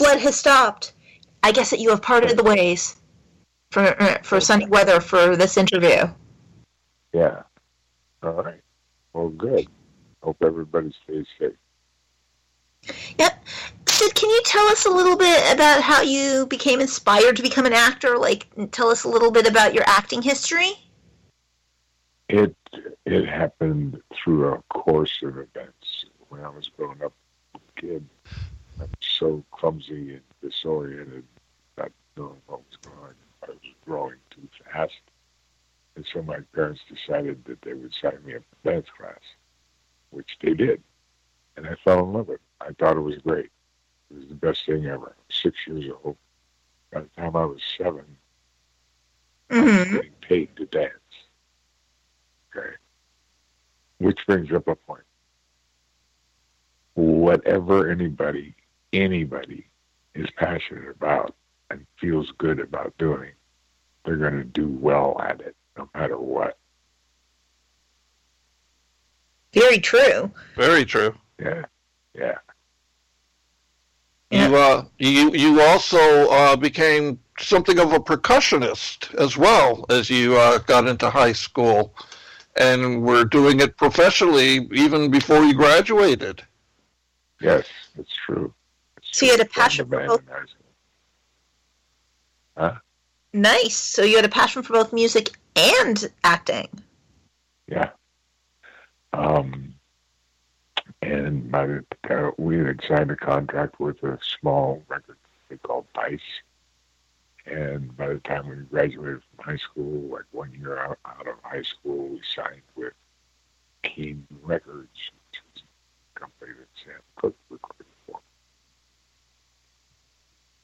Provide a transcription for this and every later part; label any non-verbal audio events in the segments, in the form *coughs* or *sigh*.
blood has stopped, I guess that you have parted the ways for uh, for sunny weather for this interview. Yeah. All right. Well, good. Hope everybody stays safe. Yep. Sid, can you tell us a little bit about how you became inspired to become an actor? Like, tell us a little bit about your acting history. It it happened through a course of events. When I was growing up, kid, so clumsy and disoriented, not knowing what was going on. I was growing too fast, and so my parents decided that they would sign me up for dance class, which they did, and I fell in love with it. I thought it was great. It was the best thing ever. Six years old. By the time I was 7 I was Mm-hmm. getting paid to dance. Okay. Which brings up a point. Whatever anybody, anybody is passionate about and feels good about doing, they're going to do well at it no matter what. Very true. Very true. Yeah. Yeah. You uh, you you also uh, became something of a percussionist as well as you uh, got into high school, and were doing it professionally even before you graduated. Yes, it's true. So you had a passion for both- school. Nice. So you had a passion for both music and acting. Yeah. Um, and by the uh, we had signed a contract with a small record they called Dice. And by the time we graduated from high school, like one year out, out of high school, we signed with Keen Records, which is a company that Sam Cooke recorded.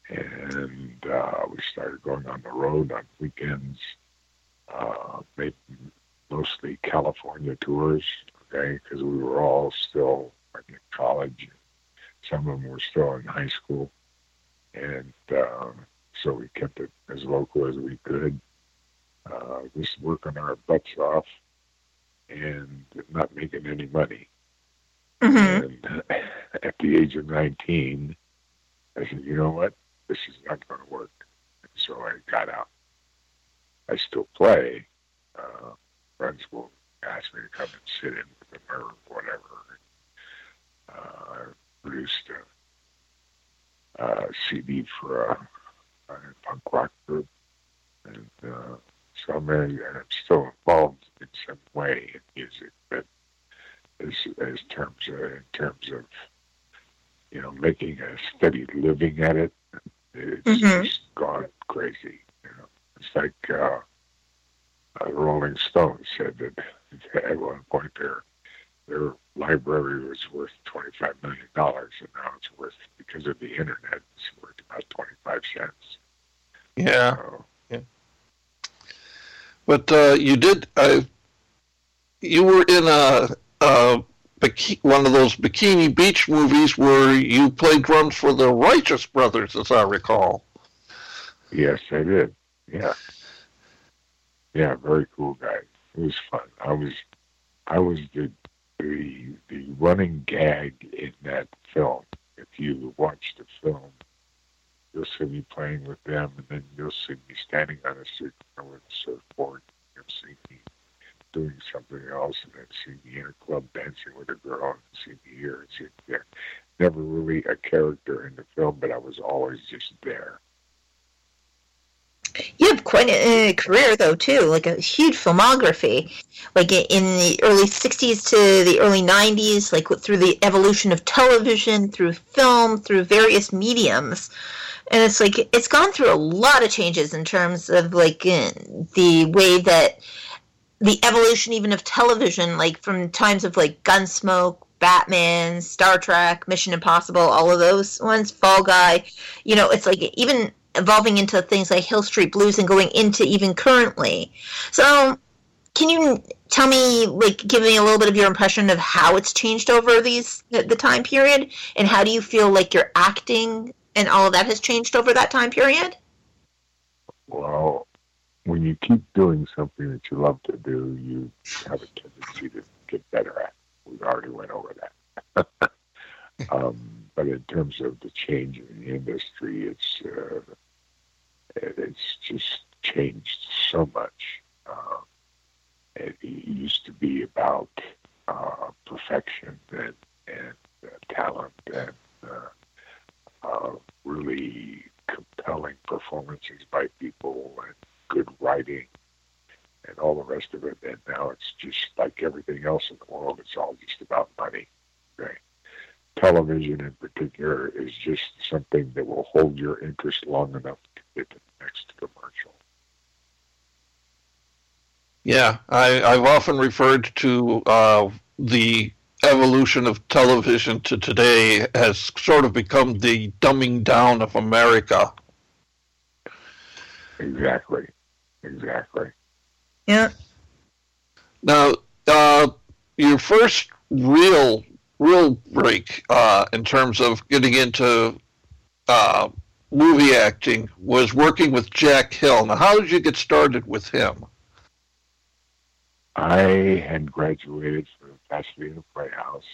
And uh, we started going on the road on weekends, uh, made mostly California tours, okay, because we were all still like in college. Some of them were still in high school. And uh, so we kept it as local as we could, uh, just working our butts off and not making any money. Mm-hmm. And *laughs* at the age of 19, I said, you know what? This is not going to work. And so I got out. I still play. Uh, friends will ask me to come and sit in with them or whatever. Uh, I produced a, a CD for a, a punk rock group. And uh, so I'm, very- I'm still involved in some way in music, but as, as terms of, in terms of you know making a steady living at it, it's Mhm. just gone crazy. You know, it's like uh, uh, Rolling Stone said that *laughs* at one point their their library was worth twenty five million dollars, and now it's worth because of the internet, it's worth about twenty five cents. Yeah, So, but uh, you did. Uh, you were in a, a biki- one of those Bikini Beach movies where you played drums for the Righteous Brothers, as I recall. yes, I did. Yeah, yeah, very cool guy. It was fun. I was, I was the the the running gag in that film. If you watch the film, you'll see me playing with them, and then you'll see me standing on a surfboard. You'll see me doing something else, and then seeing me in a club dancing with a girl, and see me here and see me there. Never really a character in the film, but I was always just there. You have quite a, a career, though, too, like a huge filmography. Like in the early 60s to the early 90s, like through the evolution of television, through film, through various mediums. And it's like, it's gone through a lot of changes in terms of like uh, the way that the evolution even of television, like from times of like Gunsmoke, Batman, Star Trek, Mission Impossible, all of those ones, Fall Guy. You know, it's like even evolving into things like Hill Street Blues and going into even currently. So, can you tell me, like, give me a little bit of your impression of how it's changed over these the, time period, and how do you feel like your acting and all of that has changed over that time period? Well, when you keep doing something that you love to do, you have a tendency to get better at. We already went over that. *laughs* um, but in terms of the change in the industry, it's uh, it's just changed so much. Uh, it used to be about uh, perfection and, and uh, talent and uh, uh, really compelling performances by people and good writing and all the rest of it. And now it's just like everything else in the world. It's all just about money. Right? Television, in particular, is just something that will hold your interest long enough to get to the next commercial. Yeah, I, I've often referred to uh, the evolution of television to today has sort of become the dumbing down of America. Exactly. Exactly. Yeah. Now, uh, your first real, real break uh, in terms of getting into uh, movie acting was working with Jack Hill. Now, how did you get started with him? I had graduated from the Pasadena Playhouse,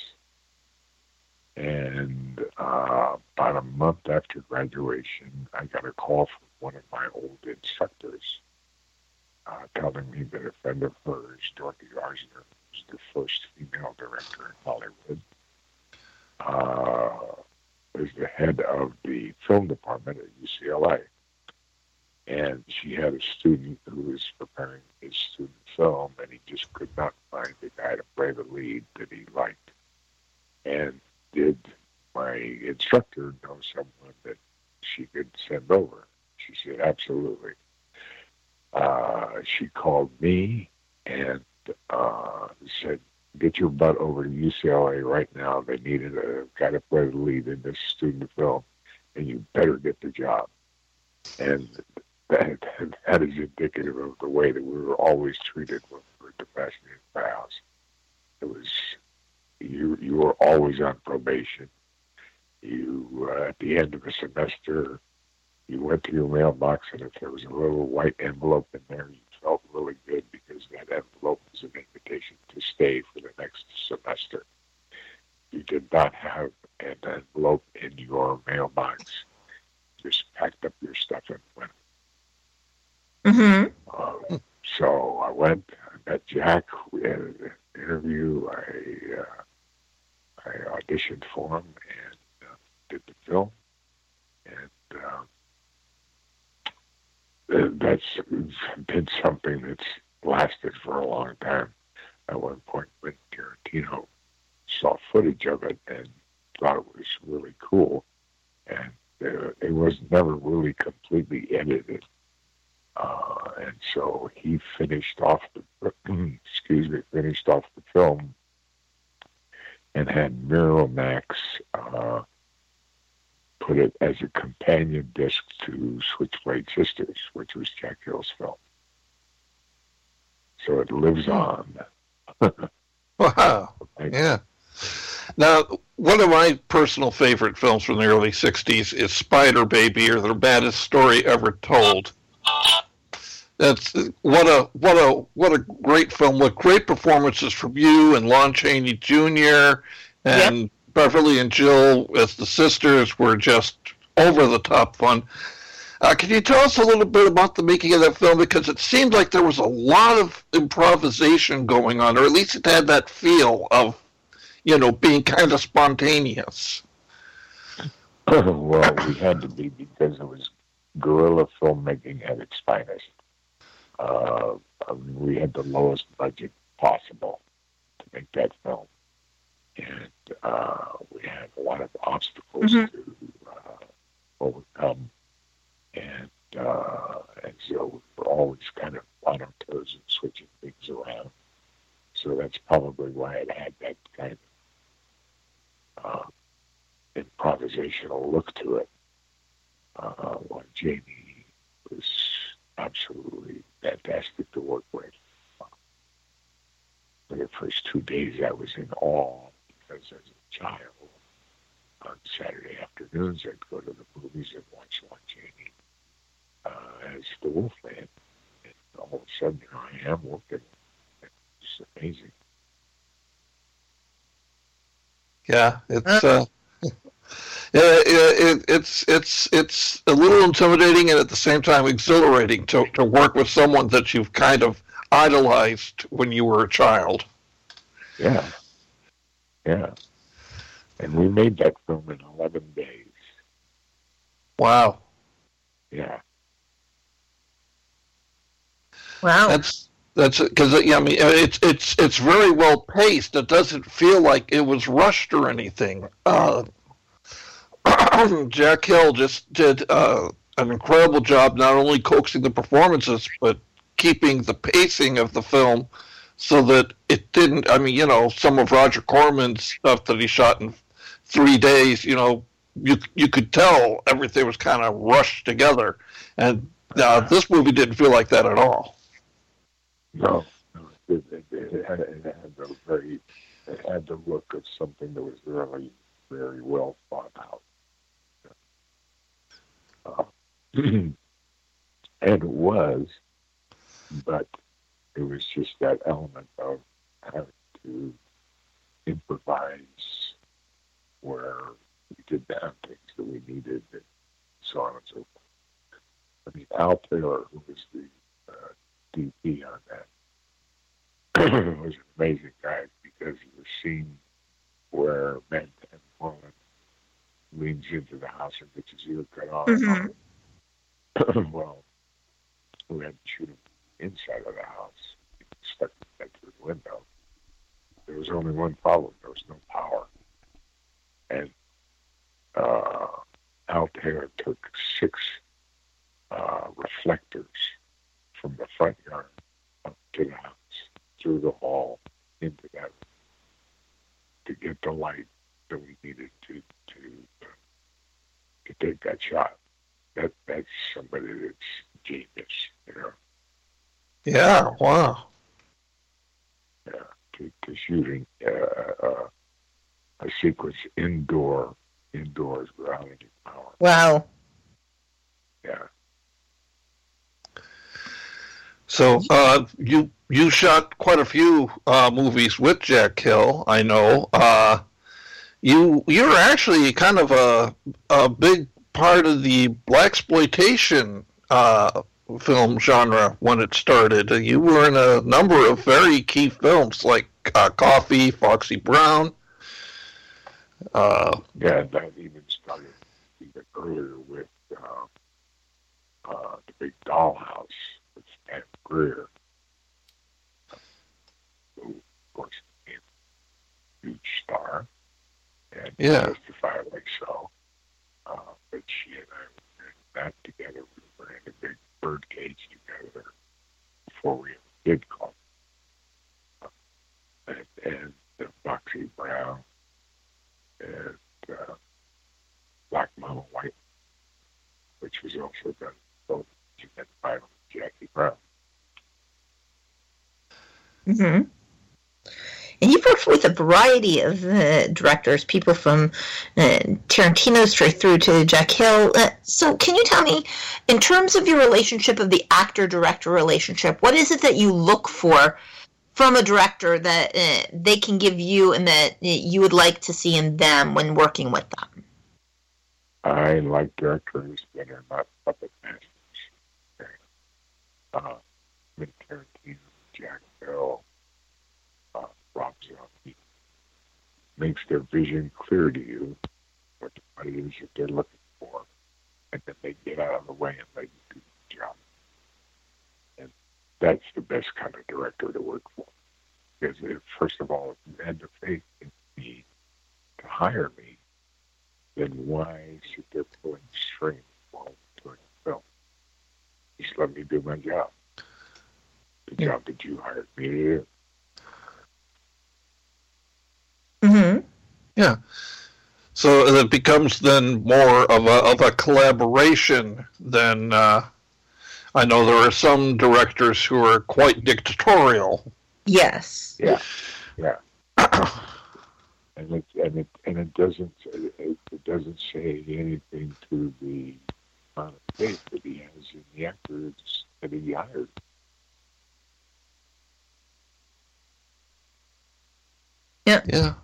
and uh, about a month after graduation, I got a call from one of my old instructors uh, telling me that a friend of hers, Dorothy Arzner, was the first female director in Hollywood, uh, was the head of the film department at UCLA. And she had a student who was preparing his student film, and he just could not find the guy to play the lead that he liked. And did my instructor know someone that she could send over? She said, absolutely. Uh, she called me and uh, said, get your butt over to UCLA right now. They needed a guy to play the lead in this student film, and you better get the job. And that, that is indicative of the way that we were always treated when we were at the. It was you you were always on probation. You uh, at the end of a semester, you went to your mailbox, and if there was a little white envelope in there, you felt really good because that envelope was an invitation to stay for the next semester. You did not have an envelope in your mailbox. Just packed up your stuff and went Mm-hmm. uh, so I went, I met Jack, we had an interview, I, uh, I auditioned for him and uh, did the film. And um, that's been something that's lasted for a long time. At one point, when Tarantino saw footage of it and thought it was really cool, and uh, it was never really completely edited uh, and so he finished off the *clears throat* excuse me finished off the film and had Miramax uh, put it as a companion disc to Switchblade Sisters, which was Jack Hill's film. So it lives hmm. on. *laughs* wow. Yeah. Now, one of my personal favorite films from the early 60s is Spider Baby or The Maddest Story Ever Told. That's what a what a what a great film! What great performances from you and Lon Chaney Jr. and yep. Beverly and Jill as the sisters were just over the top fun. Uh, can you tell us a little bit about the making of that film? Because it seemed like there was a lot of improvisation going on, or at least it had that feel of, you know, being kind of spontaneous. *laughs* well, we had to be because it was guerrilla filmmaking at its finest. Uh, we had the lowest budget possible to make that film, and uh, we had a lot of obstacles mm-hmm. to uh, overcome, and uh, and so we're always kind of on our toes and switching things around. So that's probably why it had that kind of uh, improvisational look to it. Uh, Chaney was absolutely fantastic to work with. For the first two days, I was in awe because as a child, on Saturday afternoons, I'd go to the movies and watch Lon Chaney uh, as the Wolfman. And all of a sudden, here I am working. It's amazing. Yeah, it's uh, *laughs* Yeah, it, it's it's it's a little intimidating and at the same time exhilarating to, to work with someone that you've kind of idolized when you were a child. Yeah, yeah, and we made that film in eleven days. Wow. Yeah. Wow. That's that's because yeah, I mean it's it's it's very well paced. It doesn't feel like it was rushed or anything. Uh, *clears throat* Jack Hill just did uh, an incredible job, not only coaxing the performances but keeping the pacing of the film so that it didn't. I mean, you know, some of Roger Corman's stuff that he shot in three days, you know, you you could tell everything was kind of rushed together, and uh, this movie didn't feel like that at all. No, it, it, it, had, it had the very, it had the look of something that was really very well thought out. Uh, *clears throat* and it was, but it was just that element of having to improvise where we did have things that we needed and so on and so forth. I mean, Al Taylor, who was the uh, DP on that, *clears throat* was an amazing guy because the scene where Matt and Woman leans into the house and gets his ear cut off. Mhm. *clears throat* well, we had to shoot him inside of the house. Stuck through the window. There was only one problem. There was no power. And uh, Al Taylor took six uh, reflectors from the front yard up to the house, through the hall, into that room to get the light that we needed to to uh, to take that shot. That that's somebody that's genius, you know. Yeah, wow. Yeah, to, to shooting uh, uh, a sequence indoor, indoors without any power. Wow. Yeah, So uh, you you shot quite a few uh, movies with Jack Hill, I know. Uh, you you're actually kind of a a big part of the black exploitation uh, film genre when it started. You were in a number of very key films like uh, Coffy, Foxy Brown. Uh, yeah. That even started even earlier with uh, uh, the Big Dollhouse with Pam Grier, who of course became a huge star, and Yeah. justifiably so. Uh, but she and I were in that together. We were in a big birdcage together before we ever did call. And, and the Foxy Brown and uh, Black Mama White, which was also done both and finally Jackie Brown. hmm And you've worked with a variety of uh, directors, people from uh, Tarantino straight through to Jack Hill. Uh, so, can you tell me, in terms of your relationship of the actor-director relationship, what is it that you look for from a director that uh, they can give you and that uh, you would like to see in them when working with them? I like directors that are not puppet masters. Uh, Quentin Tarantino, Jack Hill, uh, Rob Zombie makes their vision clear to you, what, it is that they're looking for, and then they get out of the way and let you do the job. And that's the best kind of director to work for. Because if, first of all, if you had the faith in me to hire me, then why sit there pulling strings while doing film? Just let me do my job. The Yeah. job that you hired me to do. Mm-hmm. Yeah. So it becomes then more of a of a collaboration than uh, I know there are some directors who are quite dictatorial. Yes. Yeah, yeah. *coughs* and it and it and it doesn't it, it doesn't say anything to the amount of faith that he has in the actors that he hired. Yeah. Yeah.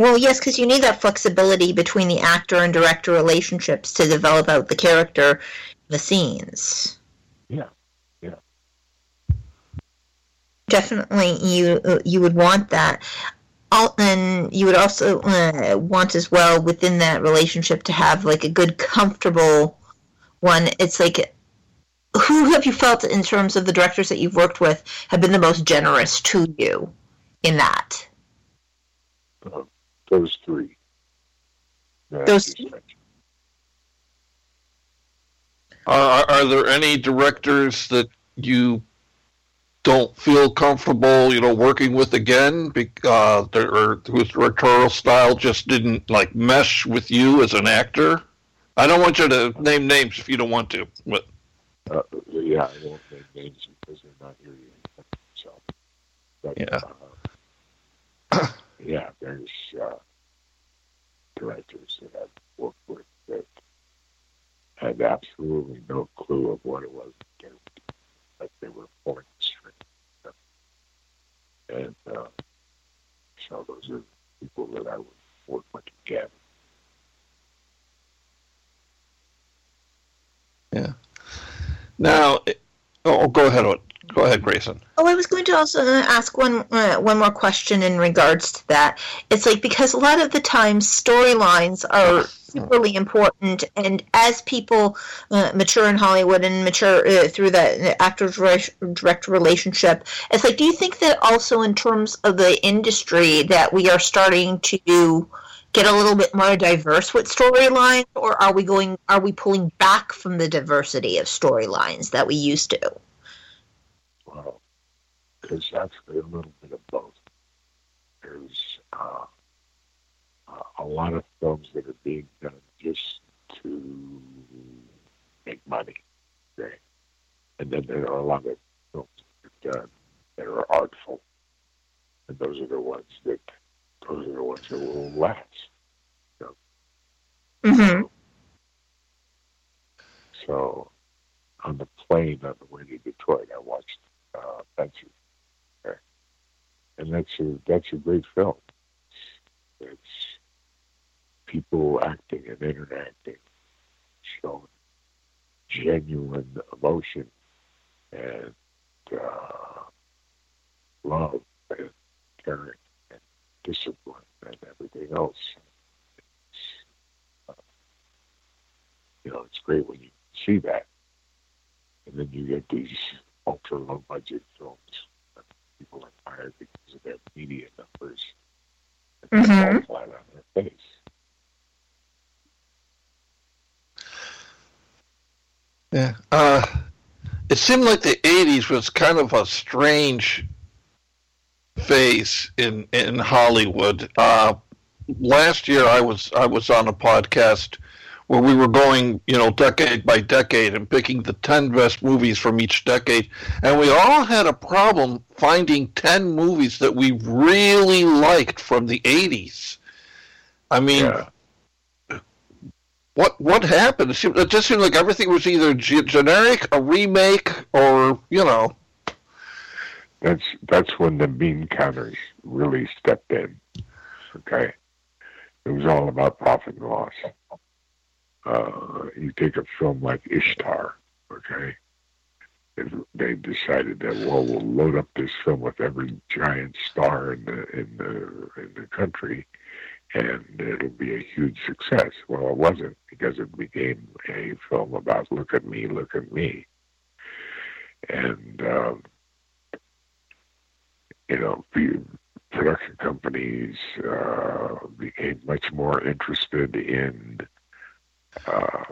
Well, yes, because you need that flexibility between the actor and director relationships to develop out the character, the scenes. Yeah, yeah. Definitely, you you would want that. And you would also uh, want as well within that relationship to have like a good, comfortable one. It's like who have you felt in terms of the directors that you've worked with have been the most generous to you in that? Uh, those three. Those. Uh, are there any directors that you don't feel comfortable, you know, working with again, uh, or whose directorial style just didn't like mesh with you as an actor? I don't want you to name names if you don't want to, but uh, yeah, I won't name names because they're not here yet. So, but, yeah, uh, *clears throat* yeah, there's uh, directors that I've worked with that had absolutely no clue of what it was like they were pulling the string. And uh, so those are people that I would work with again. Yeah. Now, oh, go ahead. Go ahead, Grayson. Oh, I was going to also ask one uh, one more question in regards to that. It's like because a lot of the times storylines are really important, and as people uh, mature in Hollywood and mature uh, through that actor director relationship, it's like, do you think that also in terms of the industry that we are starting to get a little bit more diverse with storylines, or are we going? Are we pulling back from the diversity of storylines that we used to? Well, there's actually a little bit of both. There's uh, a lot of films that are being done just to make money, okay? and then there are a lot of films that are done that are artful, and those are the ones that the ones that will last. Mm-hmm. So, on the plane on the way to Detroit, I watched uh, Fences, and that's a that's a great film. It's people acting and interacting, showing genuine emotion and uh, love and caring discipline and everything else. Uh, you know, it's great when you see that. And then you get these ultra low budget films that people are admire because of their media numbers and mm-hmm. fall flat on their face. Yeah. Uh, it seemed like the 80s was kind of a strange phase in in Hollywood. Uh, last year, I was I was on a podcast where we were going, you know, decade by decade and picking the ten best movies from each decade, and we all had a problem finding ten movies that we really liked from the '80s. I mean. Yeah. What what happened? It, seemed, it just seemed like everything was either g- generic, a remake, or you know, that's that's when the bean counters really stepped in. Okay, it was all about profit and loss. Uh, you take a film like Ishtar. Okay, they decided that well, we'll load up this film with every giant star in the in the in the country, and it'll be a huge success. Well, it wasn't because it became a film about look at me, look at me, and um, you know, production companies uh, became much more interested in uh,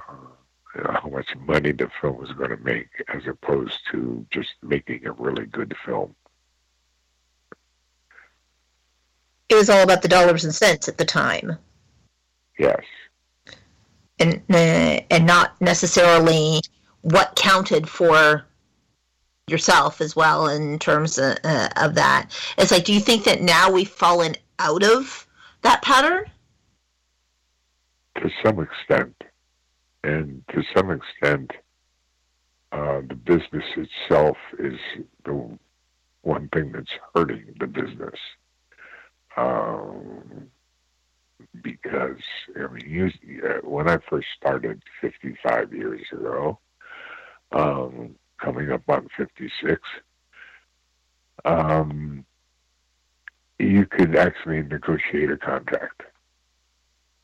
how much money the film was going to make as opposed to just making a really good film. It was all about the dollars and cents at the time. Yes. And uh, and not necessarily what counted for yourself as well in terms of, uh, of that. It's like, do you think that now we've fallen out of that pattern? To some extent. And to some extent, uh, the business itself is the one thing that's hurting the business. Um, because I mean, you, uh, when I first started 55 years ago, um, coming up on 56, um, you could actually negotiate a contract.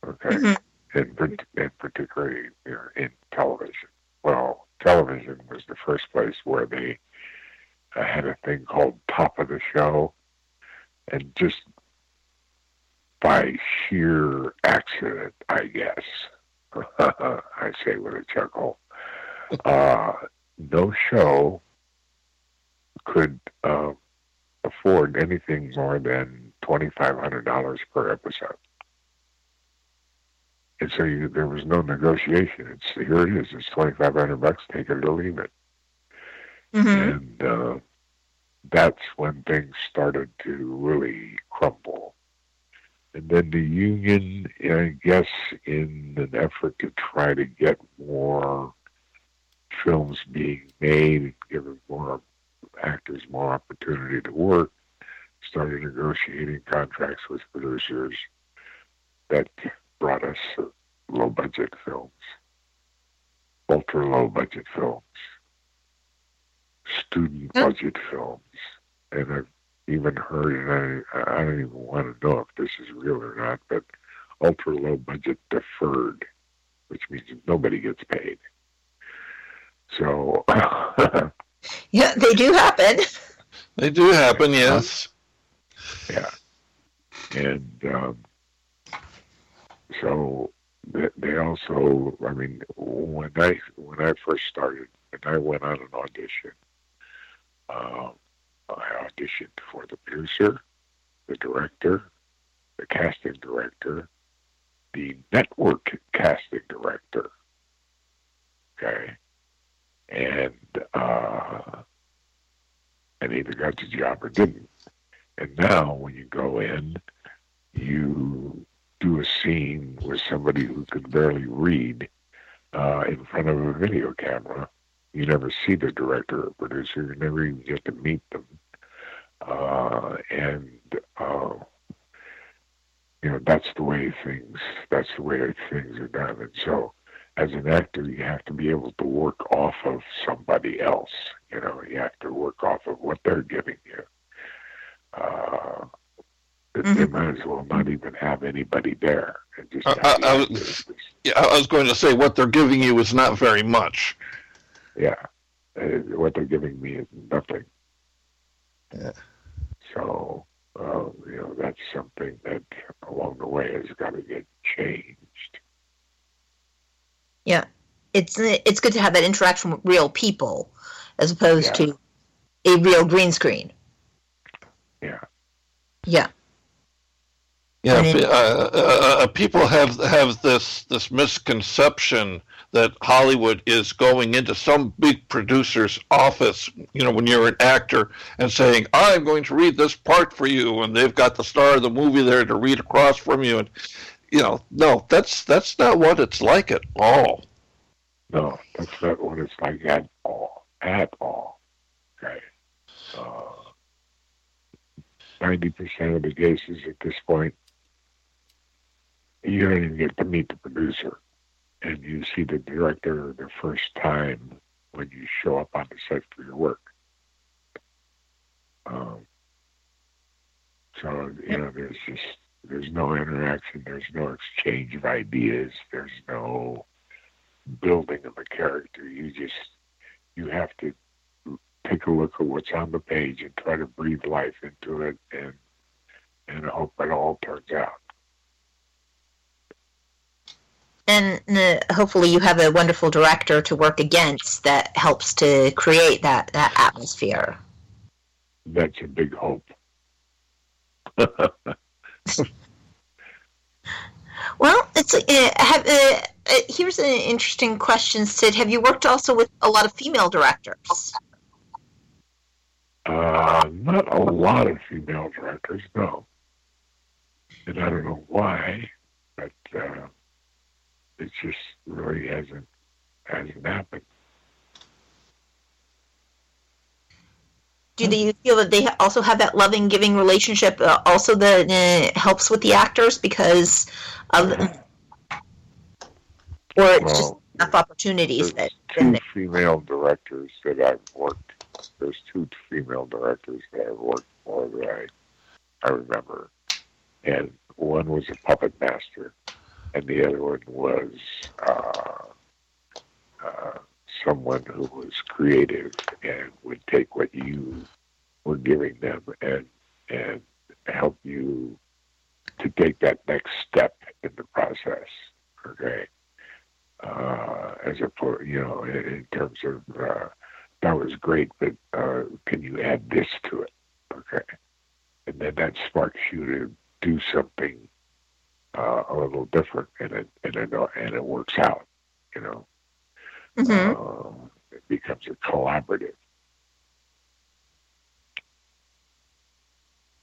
Okay, mm-hmm. in, in particularly you know, in television. Well, television was the first place where they uh, had a thing called top of the show, and just by sheer accident, I guess. *laughs* I say with a chuckle. Uh, no show could uh, afford anything more than twenty five hundred dollars per episode, and so you, there was no negotiation. It's here it is. It's twenty five hundred bucks. Take it or leave it. Mm-hmm. And uh, that's when things started to really crumble. And then the union, I guess, in an effort to try to get more films being made, giving more actors more opportunity to work, started negotiating contracts with producers that brought us low budget films, ultra low budget films, student budget films. And I've even heard, and I, I don't even want to know if this is real or not, but ultra low budget deferred, which means nobody gets paid. So, *laughs* yeah, they do happen. *laughs* They do happen, yes. Yeah, and um, so they also, I mean, when I when I first started, and I went on an audition, uh, I auditioned for the producer, the director, the casting director, the network casting director. Okay, and uh, and either got the job or didn't. And now, when you go in, you do a scene with somebody who can barely read uh, in front of a video camera. You never see the director or producer. You never even get to meet them. Uh, and uh, you know that's the way things. That's the way things are done. And so, as an actor, you have to be able to work off of somebody else. You know, you have to work off of what they're giving you. Uh, mm-hmm. They might as well not even have anybody there. And just uh, I, I was, yeah, I was going to say what they're giving you is not very much. Yeah, what they're giving me is nothing. Yeah. So, uh, you know, that's something that along the way has got to get changed. Yeah, it's it's good to have that interaction with real people as opposed yeah. to a real green screen. Yeah. Yeah. Yeah, uh, uh, uh, people have have this this misconception that Hollywood is going into some big producer's office, you know, when you're an actor and saying, "I'm going to read this part for you," and they've got the star of the movie there to read across from you, and you know, no, that's that's not what it's like at all. No, that's not what it's like at all. At all. Okay. Ninety percent of the cases at this point you don't even get to meet the producer. And you see the director the first time when you show up on the set for your work. Um, so, you know, there's just, there's no interaction, there's no exchange of ideas, there's no building of a character. You just, you have to take a look at what's on the page and try to breathe life into it and, and hope it all turns out. And uh, hopefully you have a wonderful director to work against that helps to create that, that atmosphere. That's a big hope *laughs* *laughs* well it's uh, have, uh, uh, here's an interesting question sid. Have you worked also with a lot of female directors? Uh, not a lot of female directors no. And i don't know why but uh, it just really hasn't hasn't happened. Do you feel that they also have that loving, giving relationship? Uh, also, that uh, helps with the actors because of, or it's just enough opportunities that. two female directors that I've worked. There's two female directors that I've worked for that I, I remember, and one was a puppet master, and the other one was uh, uh, someone who was creative and would take what you were giving them and and help you to take that next step in the process. Okay uh, as a for you know in, in terms of uh, that was great, but uh, can you add this to it? Okay, and then that sparks you to do something uh, a little different, and it and it and it works out. You know, Mhm. Becomes a collaborative.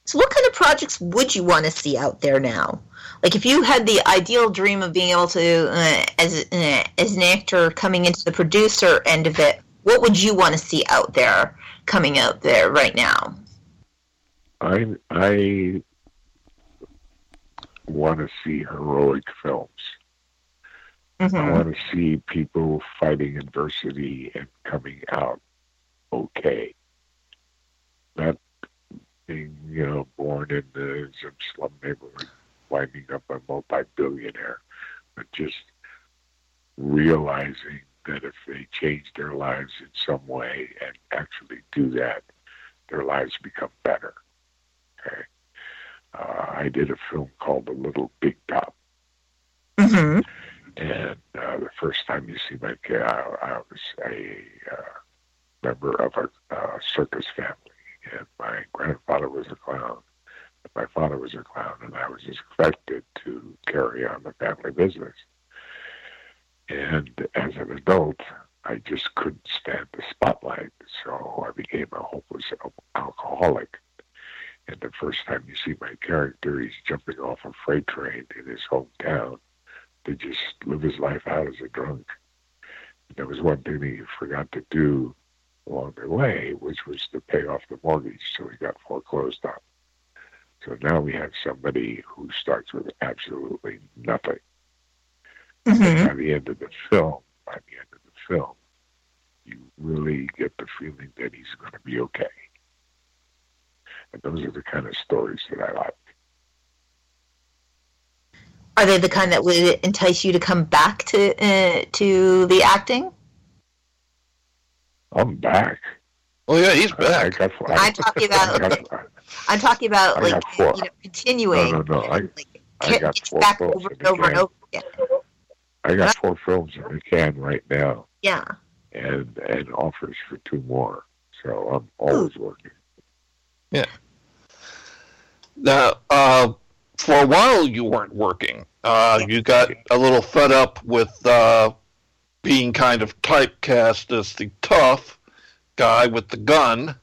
So, what kind of projects would you want to see out there now? Like, if you had the ideal dream of being able to, uh, as uh, as an actor coming into the producer end of it, what would you want to see out there coming out there right now? I I want to see heroic films. I hmm want to see people fighting adversity and coming out okay. Not being, you know, born in the some slum neighborhood, winding up a multi-billionaire, but just realizing that if they change their lives in some way and actually do that, their lives become better. Okay. Uh, I did a film called The Little Big Top. hmm And uh, the first time you see my kid, I, I was a uh, member of a uh, circus family, and my grandfather was a clown, my father was a clown, and I was expected to carry on the family business. And as an adult, I just couldn't stand the spotlight, so I became a hopeless alcoholic. And the first time you see my character, he's jumping off a freight train in his hometown to just live his life out as a drunk. And there was one thing he forgot to do along the way, which was to pay off the mortgage, so he got foreclosed on. So now we have somebody who starts with absolutely nothing. hmm By the end of the film, by the end of the film, you really get the feeling that he's going to be okay. And those are the kind of stories that I like. Are they the kind that would entice you to come back to uh, to the acting? I'm back. Oh yeah, he's I back. got, I'm talking about- I got, I'm talking about I like you know continuing. No, no, no. I- like, I got four back films over in and the over and can. over again. I got four films in the can right now, Yeah. and and offers for two more. So I'm always working. Yeah. Now, uh, for a while you weren't working. Uh, you got a little fed up with uh, being kind of typecast as the tough guy with the gun.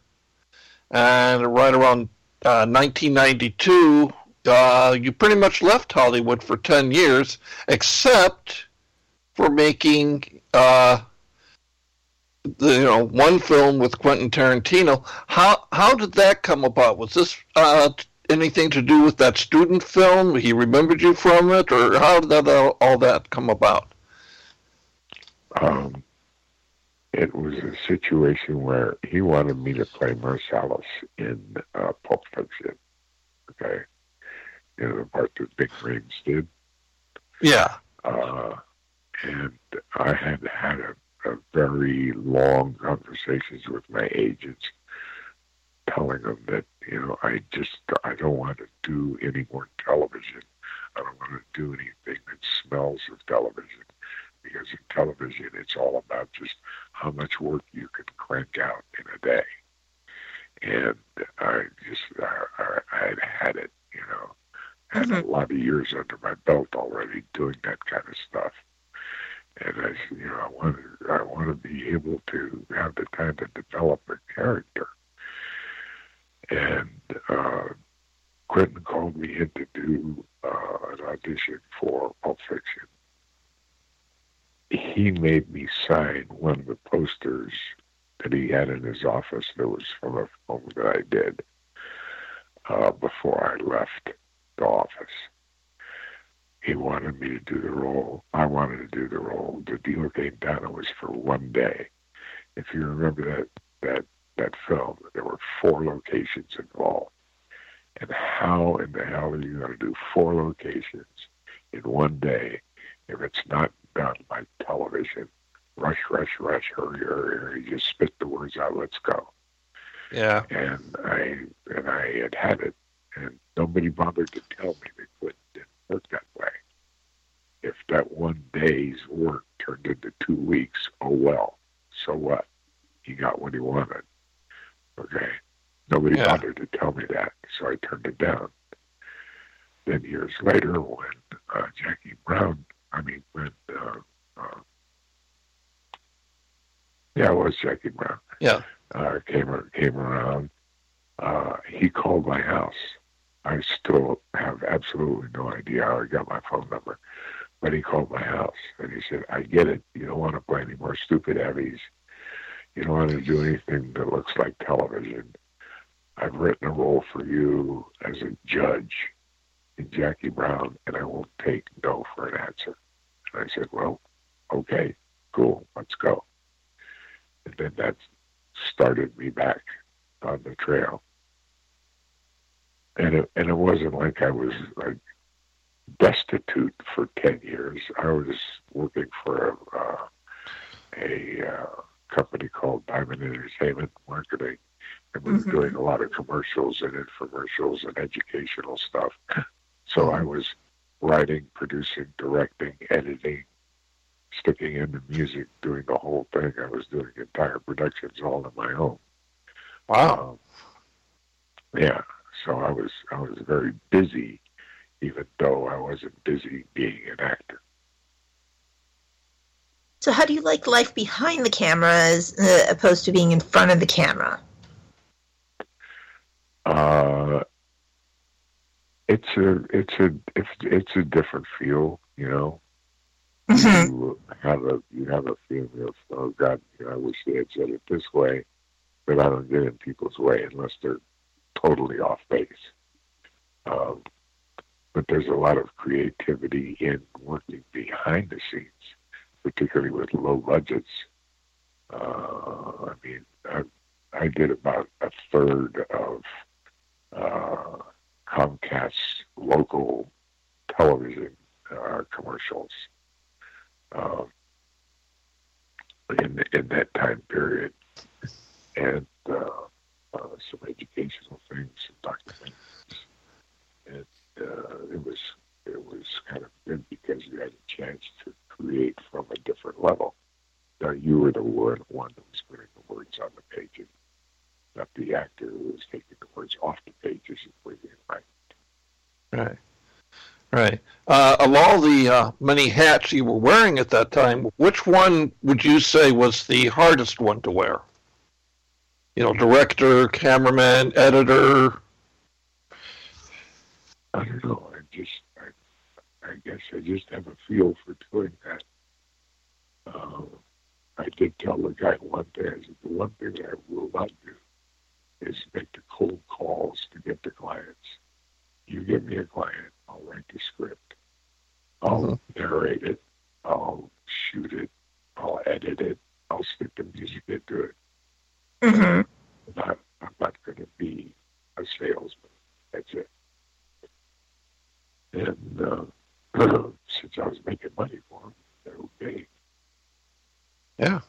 And right around uh, 1992, uh, you pretty much left Hollywood for 10 years, except for making uh, the, you know one film with Quentin Tarantino. How how did that come about? Was this uh, anything to do with that student film? He remembered you from it, or how did that all, all that come about? Um, it was a situation where he wanted me to play Marcellus in uh, Pulp Fiction. Okay, you know the part that Ving Rhames did. Yeah. uh, and I had had a, a very long conversations with my agents, telling them that you know I just I don't want to do any more television. I don't want to do anything that smells of television because in television it's all about just how much work you can crank out in a day. And I just I, I, I had had it, you know, had a mm-hmm. lot of years under my belt already doing that kind of stuff. And I, you know, I want to, I want to be able to have the time to develop a character. And uh, Quentin called me in to do uh, an audition for Pulp Fiction. He made me sign one of the posters that he had in his office that was from a film that I did uh, before I left the office. He wanted me to do the role. I wanted to do the role. The deal came down. It was for one day. If you remember that that that film, there were four locations involved. And how in the hell are you going to do four locations in one day if it's not done by television? Rush, rush, rush, hurry, hurry, hurry. Just spit the words out. Let's go. Yeah. And I and I had had it, and nobody bothered to tell me that Quentin didn't work that way. If that one day's work turned into two weeks, oh well. So what? He got what he wanted. Okay. Nobody Yeah. bothered to tell me that, so I turned it down. Then years later, when uh, Jackie Brown, I mean, when, uh, uh, yeah, it was Jackie Brown, Yeah. uh, came came around, uh, he called my house. I still have absolutely no idea how he got my phone number, but he called my house and he said, "I get it. You don't want to play any more stupid heavies. You don't want to do anything that looks like television. I've written a role for you as a judge in Jackie Brown, and I won't take no for an answer." And I said, "Well, okay, cool, let's go." And then that started me back on the trail. And it, and it wasn't like I was like destitute for ten years. I was working for a uh, a uh, company called Diamond Entertainment Marketing, and we were doing a lot of commercials and infomercials and educational stuff. So I was writing, producing, directing, editing, sticking in the music, doing the whole thing. I was doing entire productions all on my own. Wow. Um, yeah, so I was I was very busy, even though I wasn't busy being an actor. So, how do you like life behind the camera as uh, opposed to being in front of the camera? Uh, it's a it's a it's it's a different feel, you know. Mhm. You have a you have a feeling of oh God, you know, I wish they had said it this way, but I don't get in people's way unless they're totally off base. Um, but there's a lot of creativity in working behind the scenes, particularly with low budgets. Uh, I mean, I, I did about a third of uh, Comcast's local television uh, commercials um, in in that time period, and uh, uh, some educational things, some documentaries, and uh, it was it was kind of good because you had a chance to create from a different level. Now you were the one one that was putting the words on the pages, not the actor who was taking the words off the pages and putting it right. Right. Right. Uh, of all the uh, many hats you were wearing at that time, which one would you say was the hardest one to wear? You know, director, cameraman, editor. I don't know. I just, I, guess I just have a feel for doing that. Um, I did tell the guy one day, I said, the one thing I will not do is make the cold calls to get the clients. You give me a client, I'll write the script. I'll Mhm. narrate it. I'll shoot it. I'll edit it. I'll stick the music into it. hmm I'm not, not going to be a salesman. That's it. And uh, *clears throat* since I was making money for them, they're okay. Yeah.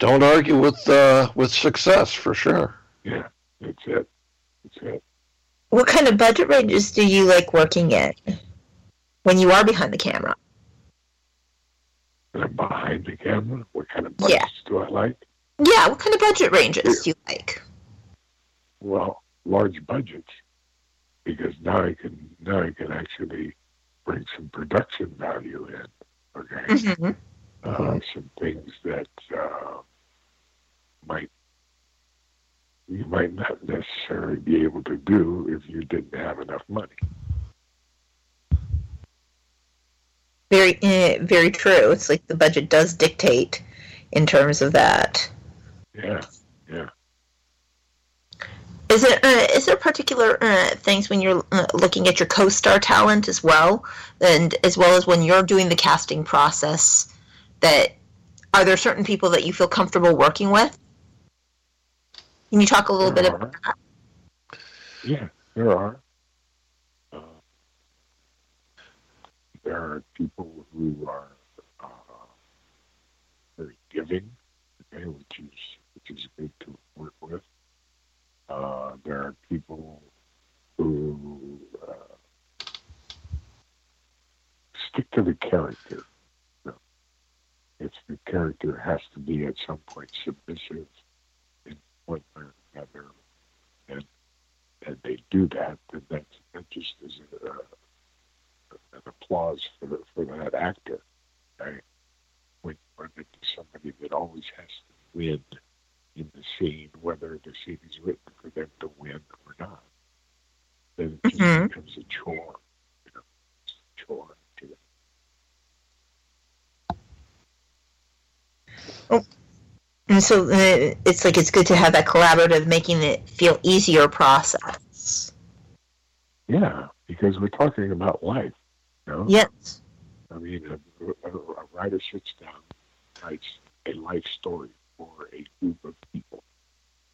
Don't argue with uh, with success for sure. Yeah, that's it. That's it. What kind of budget ranges do you like working in when you are behind the camera? And I'm behind the camera. What kind of budgets Yeah. do I like? Yeah, what kind of budget ranges do you like? Well, large budgets, because now I can now I can actually bring some production value in. Okay. hmm uh, some things that uh, might you might not necessarily be able to do if you didn't have enough money. Very, eh, very true. It's like the budget does dictate in terms of that. Yeah, yeah. Is there uh, is there particular uh, things when you're uh, looking at your co-star talent as well, and as well as when you're doing the casting process, that are there certain people that you feel comfortable working with? Can you talk a little There bit are. about that? Yeah, there are. Uh, there are people who are uh, very giving, okay, which is which is good to work with. Uh, there are people who uh, stick to the character. If the character has to be at some point submissive in one way or another, and and they do that, then that, that just is a, an applause for the, for that actor. Right? When you run into somebody that always has to win in the scene, whether the scene is written for them to win or not, then it just Mhm. becomes a chore. You know, it's a chore. To them. Oh. And so uh, it's like it's good to have that collaborative, making it feel easier process. Yeah, because we're talking about life. You know? Yes. I mean, a, a, a writer sits down, writes a life story for a group of people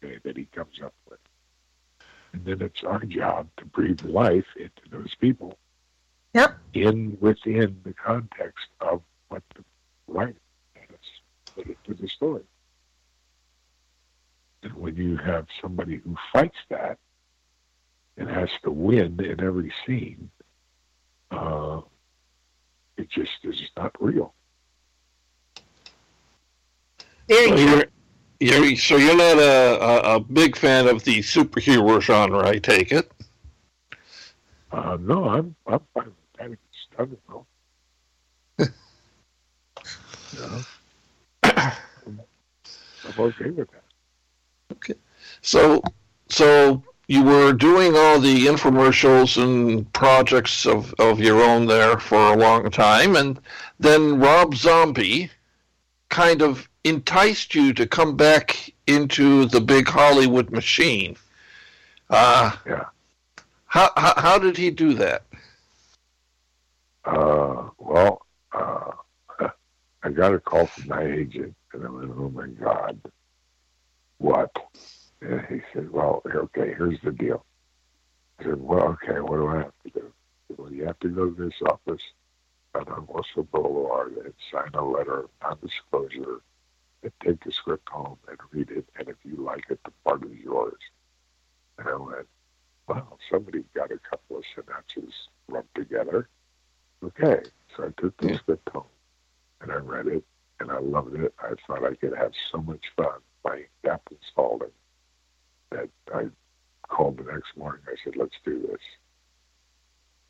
okay, that he comes up with. And then it's our job to breathe life into those people Yep. in within the context of what the writer has put into the story. And when you have somebody who fights that and has to win in every scene, uh, it just is not real. Very So you're, you're, so you're not a, a, a big fan of the superhero genre, I take it. Uh, no, I'm I'm fine with that. It's done well. you know, *laughs* *coughs* I'm okay with that. Okay. So, so you were doing all the infomercials and projects of, of your own there for a long time, and then Rob Zombie kind of enticed you to come back into the big Hollywood machine. Uh, Yeah. How, how, how did he do that? Uh, well, uh, *laughs* I got a call from my agent, and I went, "Oh my God, what?" And he said, "Well, okay, here's the deal." I said, "Well, okay, what do I have to do?" He said, well, you have to go to this office on Hermosa Boulevard and sign a letter of non-disclosure, and take the script home and read it, and if you like it, the part is yours. And I went, "Wow, somebody got a couple of synapses rubbed together." Okay, so I took the Yeah. script home and I read it and I loved it. I thought I could have so much fun playing Captain Spaulding that I called the next morning. I said, let's do this.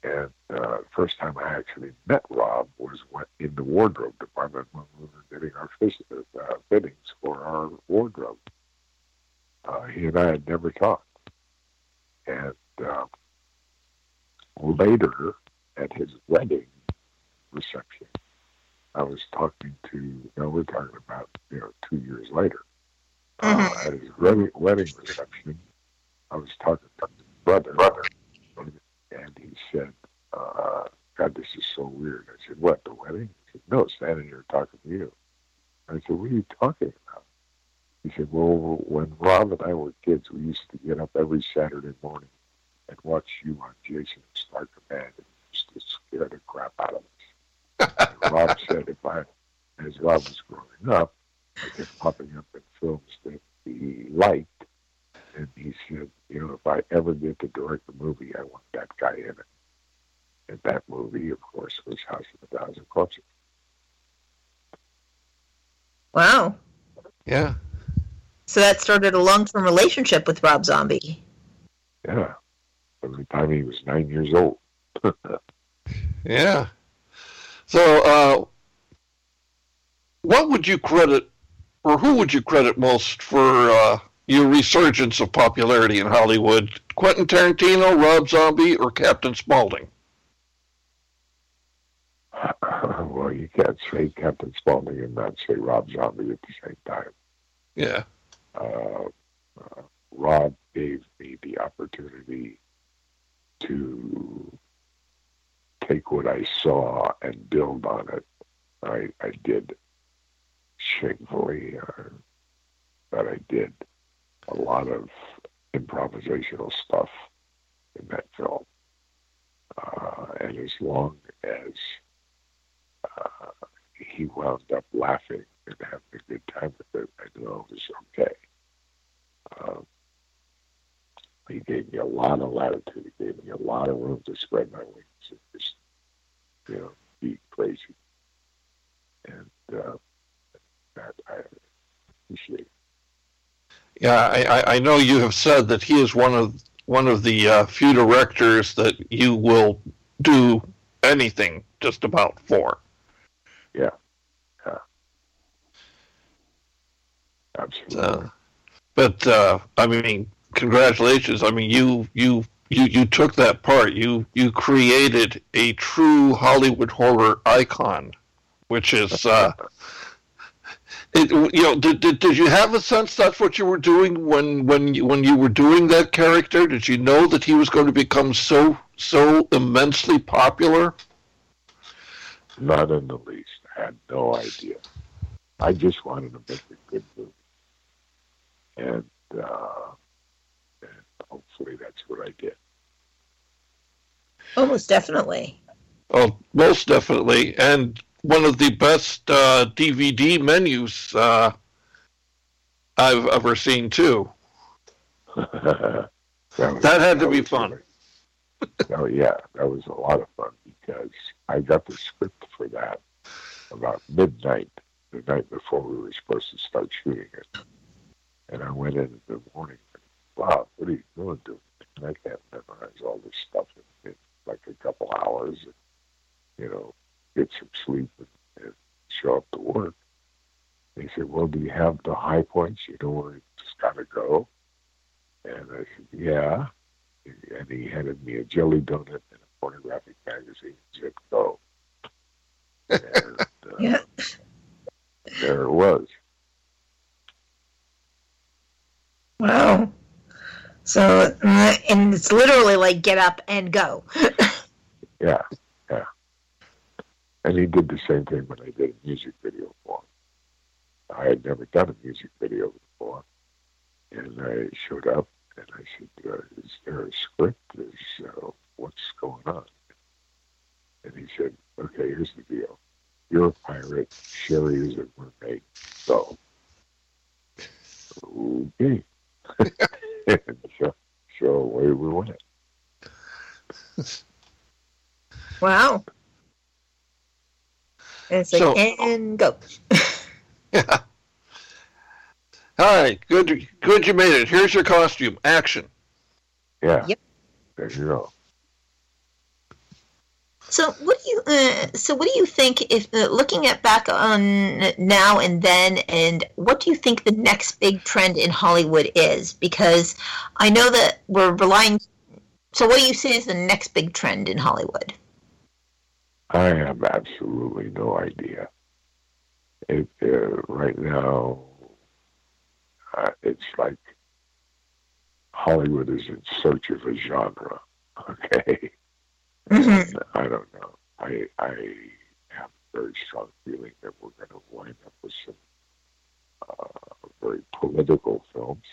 And uh, first time I actually met Rob was in the wardrobe department when we were getting our fis- uh, fittings for our wardrobe. Uh, he and I had never talked. And uh, later, at his wedding reception, I was talking to, you know, we're talking about, you know, two years later. Uh, at his wedding, wedding reception, I was talking to his brother, brother, and he said, uh, God, this is so weird. I said, what, the wedding? He said, no, standing here talking to you. I said, what are you talking about? He said, well, when Rob and I were kids, we used to get up every Saturday morning and watch you on Jason and Star Command, and used to scare the crap out of us. And Rob *laughs* said, if I, as Rob was growing up, I kept popping up in films that he liked, and he said, you know, if I ever get to direct a movie, I want that guy in it. And that movie, of course, was House of a Thousand Corpses. Wow. Yeah. So that started a long-term relationship with Rob Zombie. Yeah, from the time he was nine years old. *laughs* Yeah. So, uh, what would you credit, or who would you credit most for uh, your resurgence of popularity in Hollywood? Quentin Tarantino, Rob Zombie, or Captain Spaulding? *laughs* well, you can't say Captain Spaulding and not say Rob Zombie at the same time. Yeah. uh, uh, Rob gave me the opportunity to take what I saw and build on it. I, I did shamefully, uh, but I did a lot of improvisational stuff in that film. Uh, and as long as uh, he wound up laughing and having a good time with it, I knew it was okay. Um, he gave me a lot of latitude. He gave me a lot of room to spread my wings and just, you know, be crazy. And uh, that I appreciate. Yeah, I, I know you have said that he is one of one of the uh, few directors that you will do anything just about for. Yeah, yeah, absolutely. but uh, I mean, congratulations! I mean, you you you you took that part. You you created a true Hollywood horror icon, which is. Uh, it, you know, did, did, did you have a sense that's what you were doing when when you, when you were doing that character? Did you know that he was going to become so so immensely popular? Not in the least. I had no idea. I just wanted to make a good movie, and, uh, and hopefully that's what I did. Almost definitely. Oh, most definitely, and one of the best uh, DVD menus uh, I've ever seen too. that, was, *laughs* that had to be fun. oh yeah, that was a lot of fun because I got the script for that about midnight, the night before we were supposed to start shooting it, and I went in in the morning. And, wow, what are you doing? Doing? And I can't memorize all this stuff in, in like a couple hours. And, you know, get some sleep and, and show up to work. He said, Well, do you have the high points? You know where it's got to go? And I said, Yeah. And he handed me a jelly donut and a pornographic magazine *laughs* and said, Go. And uh, Yeah. there it was. Wow. So, uh, and it's literally like get up and go. *laughs* Yeah, yeah. And he did the same thing when I did a music video for him. I had never done a music video before. And I showed up and I said, uh, Is there a script? Is, uh, what's going on? And he said, Okay, here's the deal. You're a pirate. Sheri is a mermaid. So, okay. and so, so away we went. Wow. And it's like, So- and go. *laughs* Yeah. All right, good. Good, you made it. Here's your costume. Action. Yeah. Yep. There you go. So what do you? Uh, so what do you think? If uh, looking at back on now and then, and what do you think the next big trend in Hollywood is? Because I know that we're relying. So what do you say is the next big trend in Hollywood? I have absolutely no idea. It, uh, right now, uh, it's like Hollywood is in search of a genre. *laughs* Okay, Mhm. I don't know. I I have a very strong feeling that we're going to wind up with some uh, very political films.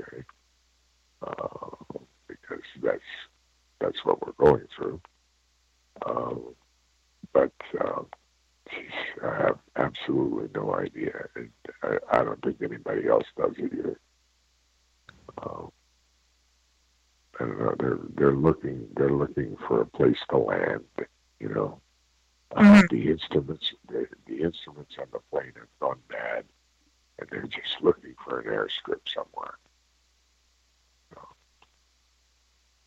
Okay, uh, because that's that's what we're going through. Um, but um, geez, I have absolutely no idea, and I, I don't think anybody else does either. Um, know. They're they're looking they're looking for a place to land. You know, uh, Mhm. the instruments the, the instruments on the plane have gone bad, and they're just looking for an airstrip somewhere.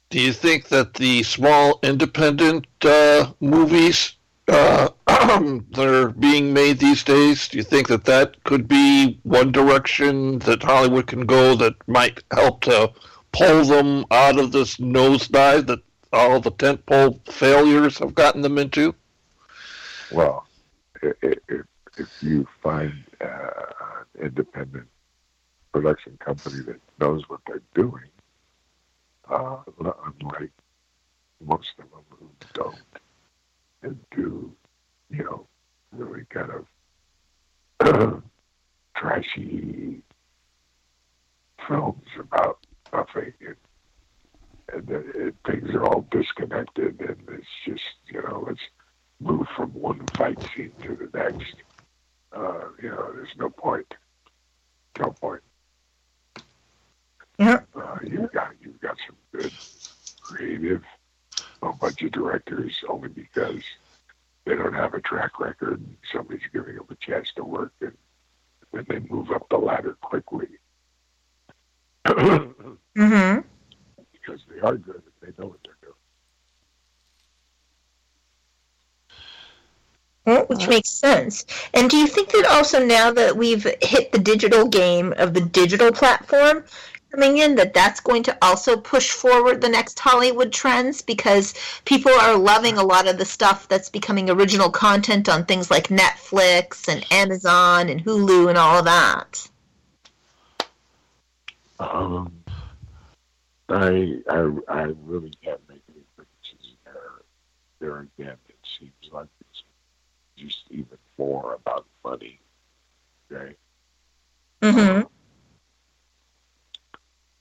Do you think that the small independent uh, movies uh, *clears throat* that are being made these days, do you think that that could be one direction that Hollywood can go that might help to pull them out of this nosedive that all the tentpole failures have gotten them into? Well, if if you find uh, an independent production company that knows what they're doing, uh, unlike most of them who don't and do, you know, really kind of *clears throat* trashy films about nothing and, and it, things are and it's just, you know, let's move from one fight scene to the next. Uh, you know, there's no point. No point. Yeah. Uh, you've got you've got some good creative a bunch of directors only because they don't have a track record. Somebody's giving them a chance to work, and then they move up the ladder quickly. mm-hmm. Because they are good and they know what they're doing. Well, which makes sense. And do you think that also now that we've hit the digital game of the digital platform, coming in that that's going to also push forward the next Hollywood trends because people are loving a lot of the stuff that's becoming original content on things like Netflix and Amazon and Hulu and all of that. Um, I, I, I really can't make any predictions there. There again, it seems like it's just even more about money. Okay. Mm-hmm.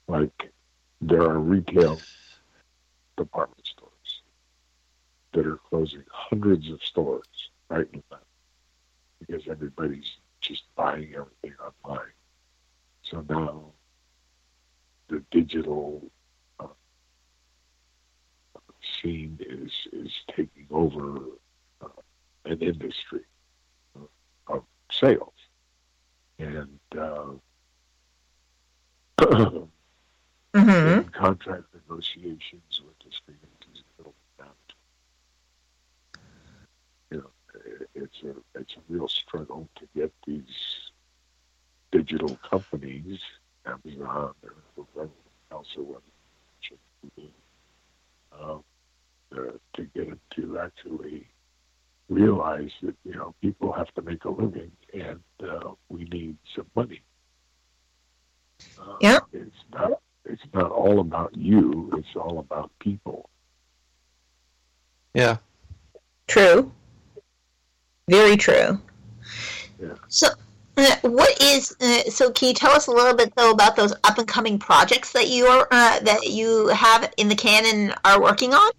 Like there are retail department stores that are closing hundreds of stores right now because everybody's just buying everything online. So now the digital uh, scene is is taking over uh, an industry of sales, and uh, *clears throat* Mm-hmm. contract negotiations with the digital out. You know, it's a it's a real struggle to get these digital companies, Amazon whoever else or uh, to, to get it to actually realize that you know people have to make a living and uh, we need some money. Uh, Yeah. It's not it's not all about you. It's all about people. Yeah. True. Very true. Yeah. So, uh, what is? Uh, so, can you tell us a little bit though about those up and coming projects that you are uh, that you have in the can and are working on?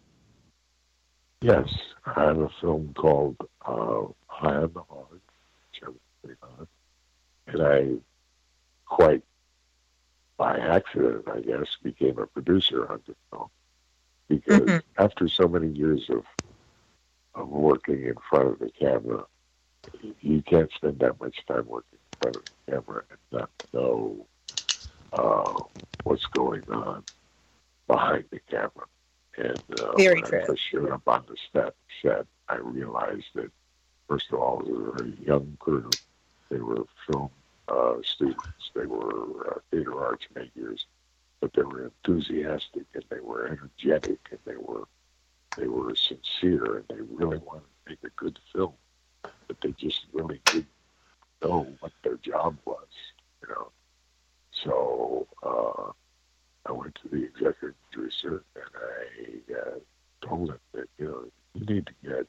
Yes, I have a film called uh, High on the Heart, which I'm working on, and I quite by accident, I guess, became a producer on the film because Mhm. after so many years of of working in front of the camera, you can't spend that much time working in front of the camera and not know uh, what's going on behind the camera. And uh, Very when true. I showed up on the set, set, I realized that first of all, it was a very young crew. They were film uh, students. They were uh, theater arts majors, but they were enthusiastic and they were energetic and they were they were sincere and they really wanted to make a good film, but they just really didn't know what their job was, you know. So uh, I went to the executive producer and I uh, told him that you know you need to get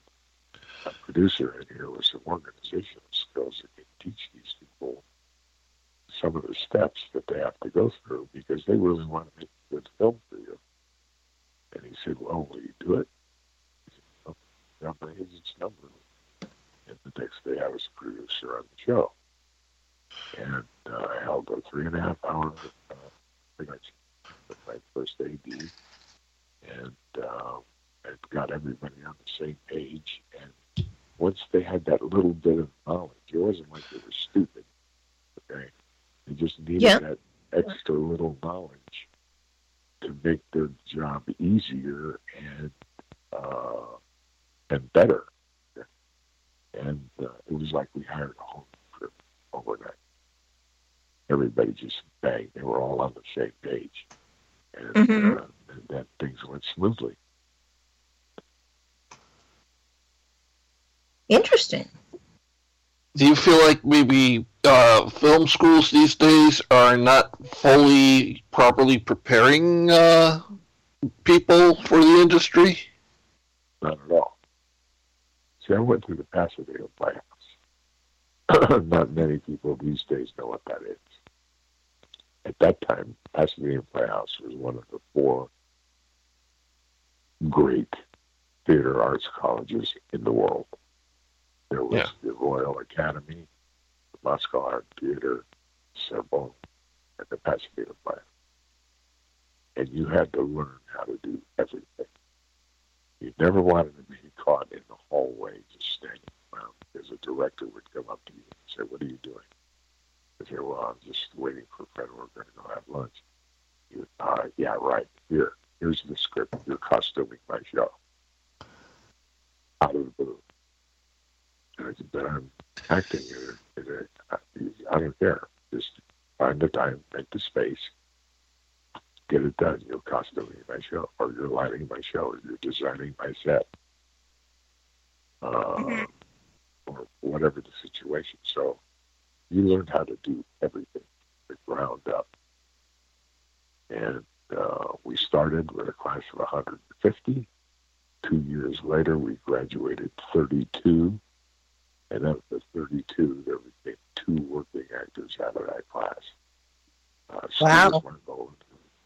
a producer in here with some organizational skills that can teach these people some of the steps that they have to go through because they really want to make a good film for you. And he said, Well, will you do it? He said, my number. And the next day I was a producer on the show. And uh, I held a three and a half hour uh, production with my first AD. And uh, I got everybody on the same page. And once they had that little bit of knowledge, it wasn't like they were stupid. Okay. They just needed that extra little knowledge to make their job easier and uh, and better. And uh, it was like we hired a whole group overnight. Everybody just bang. They were all on the same page, and, Mhm. uh, and then things went smoothly. Interesting. Do you feel like maybe uh, film schools these days are not fully properly preparing uh, people for the industry? Not at all. See, I went through the Pasadena Playhouse. *clears throat* not many people these days know what that is. At that time, Pasadena Playhouse was one of the four great theater arts colleges in the world. There was yeah. the Royal Academy, the Moscow Art Theater, Sorbonne, and the Pasadena Playhouse. And you had to learn how to do everything. You never wanted to be caught in the hallway just standing around because a director would come up to you and say, What are you doing? I say, Well, I'm just waiting for Fred. We're going to go have lunch. You, uh, yeah, right. Here, here's the script. You're costuming my show. Out of the blue. I said, But I'm acting in it. I don't care. Just find the time, make the space, get it done. You're costuming my show, or you're lighting my show, or you're designing my set, uh, mm-hmm. or whatever the situation. So you learn how to do everything, the ground up. And uh, we started with a class of 150. Two years later, we graduated 32. And of the 32, there became two working actors out of that class. Uh, wow. Stuart Margolin,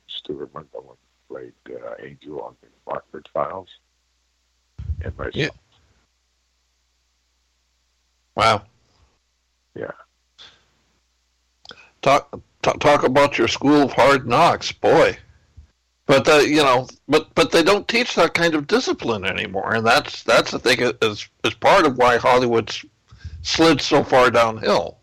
Stuart Margolin played uh, Angel on the Rockford Files, and myself. Yeah. Wow. Yeah. Talk, talk talk about your school of hard knocks, boy. But uh, you know, but but they don't teach that kind of discipline anymore, and that's that's the thing is is part of why Hollywood's slid so far downhill.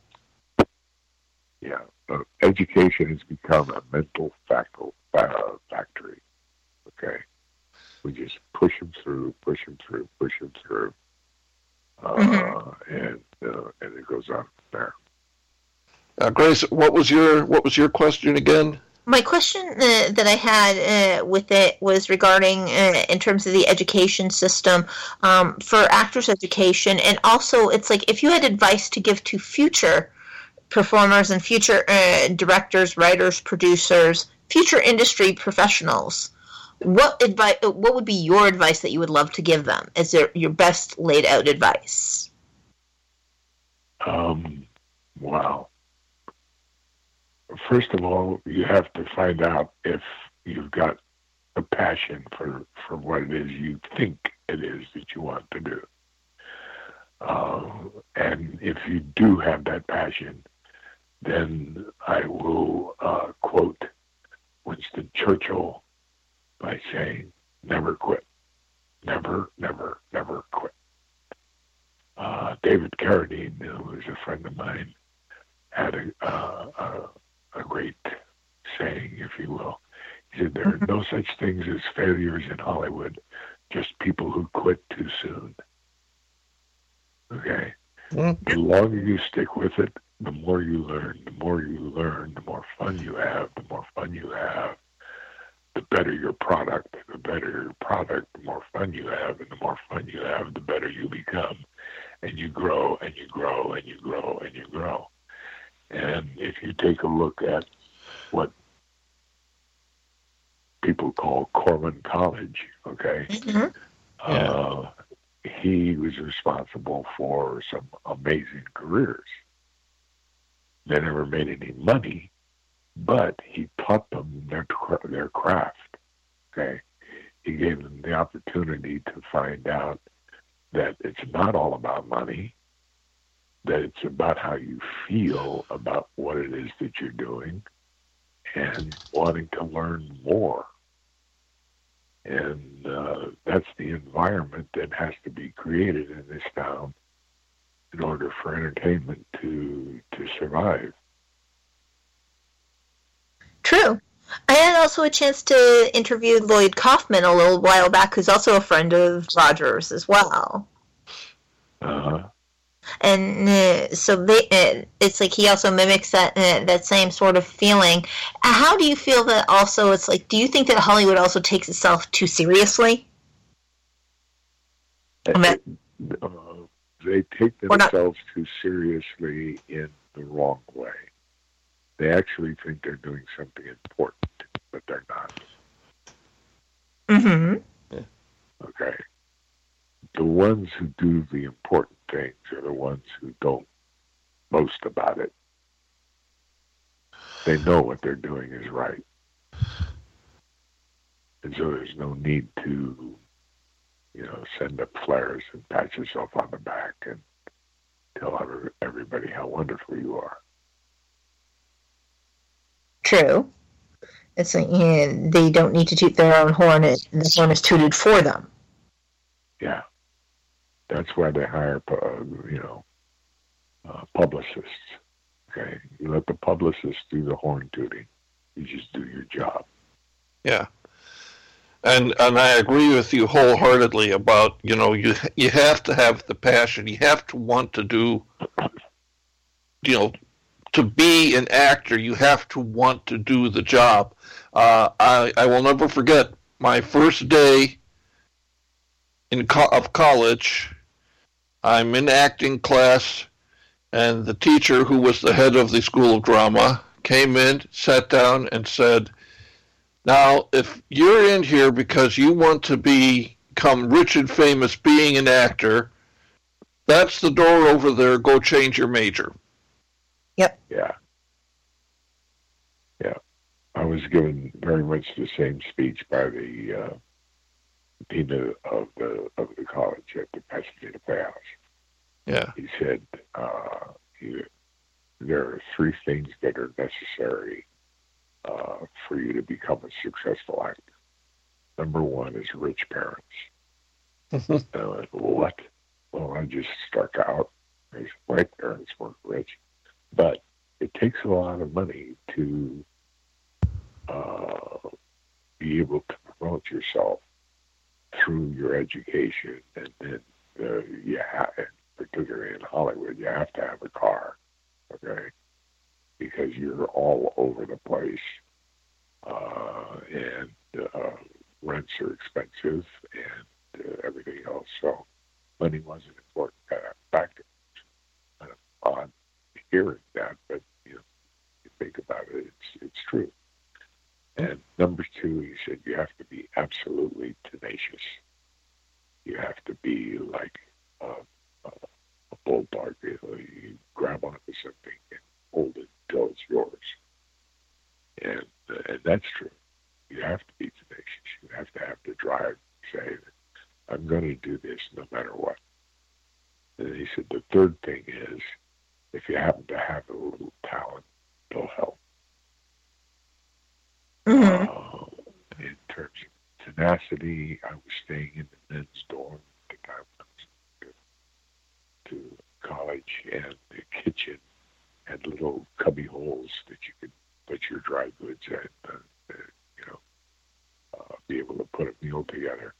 Yeah, uh, education has become a mental factor, uh, factory. Okay, we just push them through, push them through, push them through, uh, mm-hmm. and uh, and it goes on from there. Uh, Grace, what was your what was your question again? My question uh, that I had uh, with it was regarding, uh, in terms of the education system um, for actors' education, and also it's like if you had advice to give to future performers and future uh, directors, writers, producers, future industry professionals, what advice? What would be your advice that you would love to give them? Is there your best laid out advice? Um, wow first of all, you have to find out if you've got a passion for, for what it is you think it is that you want to do. Uh, and if you do have that passion, then I will uh, quote Winston Churchill by saying, never quit. Never, never, never quit. Uh, David Carradine, who is a friend of mine, had a, uh, a great saying, if you will. He said, There are no such things as failures in Hollywood, just people who quit too soon. Okay? Mm-hmm. The longer you stick with it, the more you learn. The more you learn, the more fun you have. The more fun you have, the better your product. The better your product, the more fun you have. And the more fun you have, the better you become. And you grow and you grow and you grow and you grow. And if you take a look at what people call Corman College, okay, mm-hmm. yeah. uh, he was responsible for some amazing careers. They never made any money, but he taught them their their craft. Okay, he gave them the opportunity to find out that it's not all about money that it's about how you feel about what it is that you're doing and wanting to learn more. And uh, that's the environment that has to be created in this town in order for entertainment to to survive. True. I had also a chance to interview Lloyd Kaufman a little while back, who's also a friend of Rogers as well. Uh-huh and uh, so they, uh, it's like he also mimics that uh, that same sort of feeling. How do you feel that also? It's like, do you think that Hollywood also takes itself too seriously? Uh, they take Or not- themselves too seriously in the wrong way. They actually think they're doing something important, but they're not. hmm Okay. The ones who do the important things are the ones who don't boast about it. They know what they're doing is right. And so there's no need to, you know, send up flares and pat yourself on the back and tell everybody how wonderful you are. True. It's like, yeah, they don't need to toot their own horn. The horn is tooted for them. Yeah. That's why they hire, uh, you know, uh, publicists. Okay. You let the publicists do the horn tooting. You just do your job. Yeah. And and I agree with you wholeheartedly about, you know, you you have to have the passion. You have to want to do you know, to be an actor, you have to want to do the job. Uh, I I will never forget my first day in co- of college. I'm in acting class, and the teacher, who was the head of the school of drama, came in, sat down, and said, "Now, if you're in here because you want to be, become rich and famous being an actor, that's the door over there. Go change your major." Yep. Yeah. Yeah. I was given very much the same speech by the uh, dean of of the of the college at the Pasadena Playhouse. Yeah. He said, uh, you, "There are three things that are necessary uh, for you to become a successful actor. Number one is rich parents." And I went, what? Well, I just struck out. He said, My parents weren't rich, but it takes a lot of money to uh, be able to promote yourself through your education, and then uh, you have, particularly in Hollywood, you have to have a car, okay, because you're all over the place, uh, and uh, rents are expensive, and uh, everything else. So money wasn't important uh, factor. Kind of odd hearing that, but you know, you think about it, it's it's true. And number two, he said you have to be absolutely tenacious. You have to be like a, a, a bulldog. You, know, you grab onto something and hold it until it's yours. And uh, and that's true. You have to be tenacious. You have to have the drive to say, I'm going to do this no matter what. And he said the third thing is if you happen to have a little talent, it'll help. Hmm Uh, in terms of tenacity, I was staying in the men's dorm at the time I was to, to college, and the kitchen had little cubby holes that you could put your dry goods in, uh, uh, you know, uh, be able to put a meal together.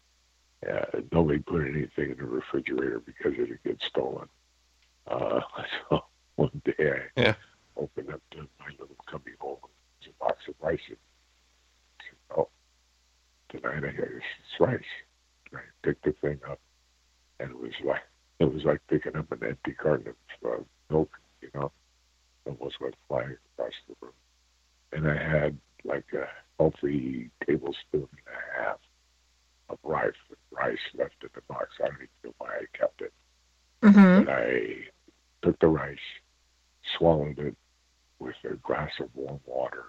Uh, nobody put anything in the refrigerator because it'd get stolen. Uh, *laughs* so one day I Yeah. opened up the, my little cubby hole. A box of rice. in it. I said, oh, I this rice. And I picked the thing up, and it was like it was like picking up an empty carton of uh, milk. You know, almost went flying across the room. And I had like a healthy tablespoon and a half of rice, rice left in the box. I don't even know why I kept it. hmm And I took the rice, swallowed it with a glass of warm water,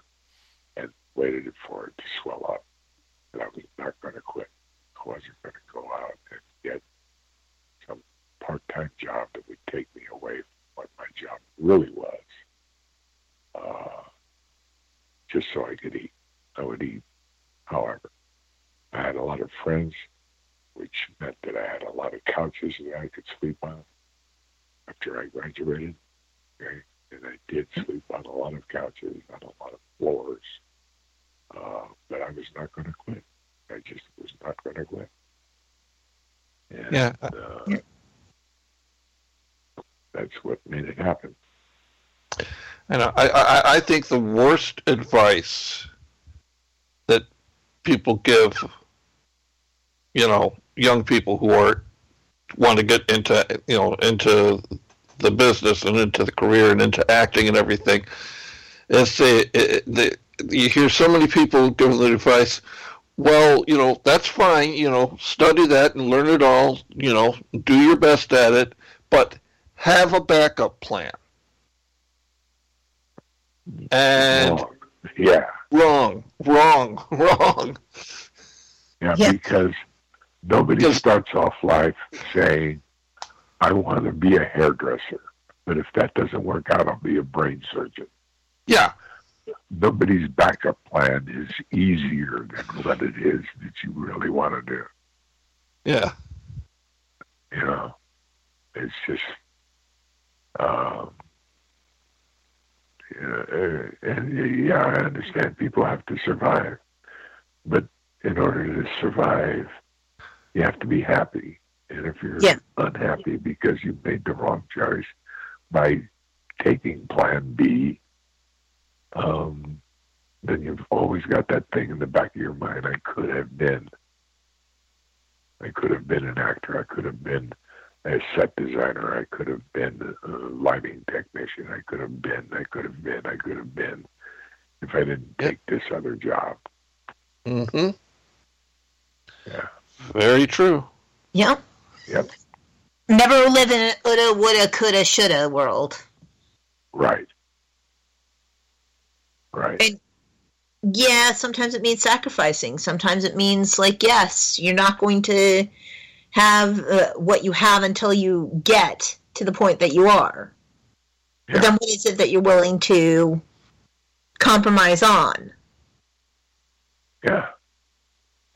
and waited for it to swell up. And I was not going to quit. I wasn't going to go out and get some part-time job that would take me away from what my job really was, uh, just so I could eat. I would eat. However, I had a lot of friends, which meant that I had a lot of couches that I could sleep on after I graduated. Okay? And I did sleep on a lot of couches, on a lot of floors. Uh, but I was not going to quit. I just was not going to quit. And, Yeah. Uh, that's what made it happen. And I, I, think the worst advice that people give, you know, young people who are want to get into you know into the business and into the career and into acting and everything is they, they you hear so many people giving the advice well you know that's fine you know study that and learn it all you know do your best at it but have a backup plan and Wrong. Yeah. wrong wrong *laughs* wrong Yeah, Yeah. because nobody Because- starts off life saying, I want to be a hairdresser. But if that doesn't work out, I'll be a brain surgeon. yeah Nobody's backup plan is easier than what it is that you really want to do. yeah You know, it's just, um, yeah, uh, and yeah, I understand people have to survive, but in order to survive, you have to be happy. And if you're Yeah. unhappy because you made the wrong choice by taking Plan B, um, then you've always got that thing in the back of your mind. I could have been. I could have been an actor. I could have been a set designer. I could have been a lighting technician. I could have been. I could have been. I could have been. If I didn't Yep. take this other job. Mm-hmm. Yeah. very true Yeah. Yep. Never live in an woulda, woulda, coulda, shoulda world. Right. Right. And- Yeah, sometimes it means sacrificing. Sometimes it means, like, yes, you're not going to have uh, what you have until you get to the point that you are. Yeah. But then what is it that you're willing to compromise on? Yeah.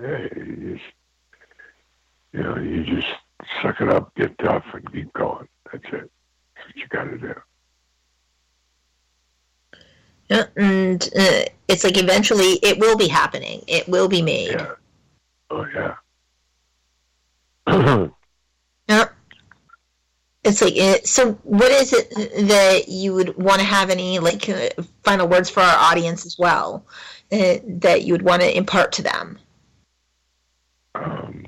Yeah. You just, you know, you just suck it up, get tough, and keep going. That's it. That's what you got to do. Yeah, And uh, it's like eventually it will be happening. It will be made. Yeah. Oh yeah. *clears throat* Yeah. It's like it, so. What is it that you would want to have any like uh, final words for our audience as well uh, that you would want to impart to them? um,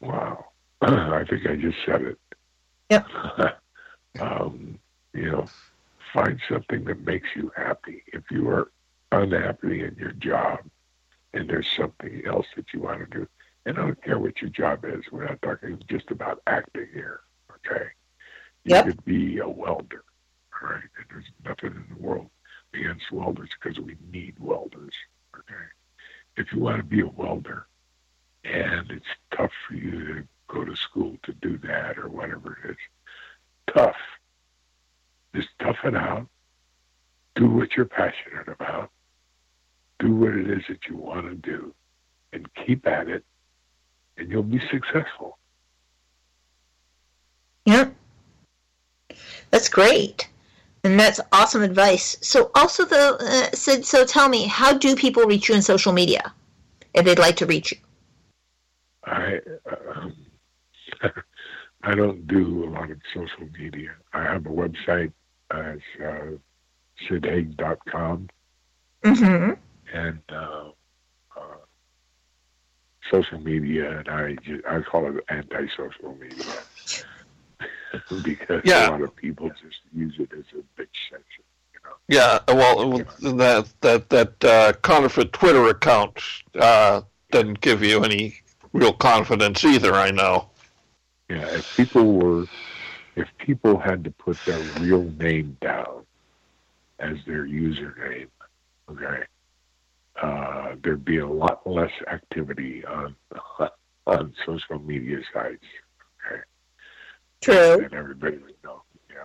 wow. *clears throat* I think I just said it. Yep. *laughs* um, you know, find something that makes you happy. If you are unhappy in your job and there's something else that you want to do, and I don't care what your job is, we're not talking just about acting here, okay? You Yep. could be a welder, all right? And there's nothing in the world against welders because we need welders, okay? If you want to be a welder and it's tough for you to go to school to do that or whatever it is, tough. Just tough it out. Do what you're passionate about. Do what it is that you want to do and keep at it, and you'll be successful. Yeah, that's great, and that's awesome advice. So, also though, uh, Sid, so tell me, how do people reach you in social media if they'd like to reach you? I um, *laughs* I don't do a lot of social media. I have a website as uh, sidhaig.com Mm-hmm. And uh, uh, social media, and I I call it anti-social media *laughs* because Yeah. a lot of people just use it as a bitch section. Yeah, well, that that that uh, counterfeit Twitter account uh, doesn't give you any real confidence either. I know. Yeah, if people were, if people had to put their real name down as their username, okay, uh, there'd be a lot less activity on *laughs* on social media sites. True. and everybody would know. Yeah.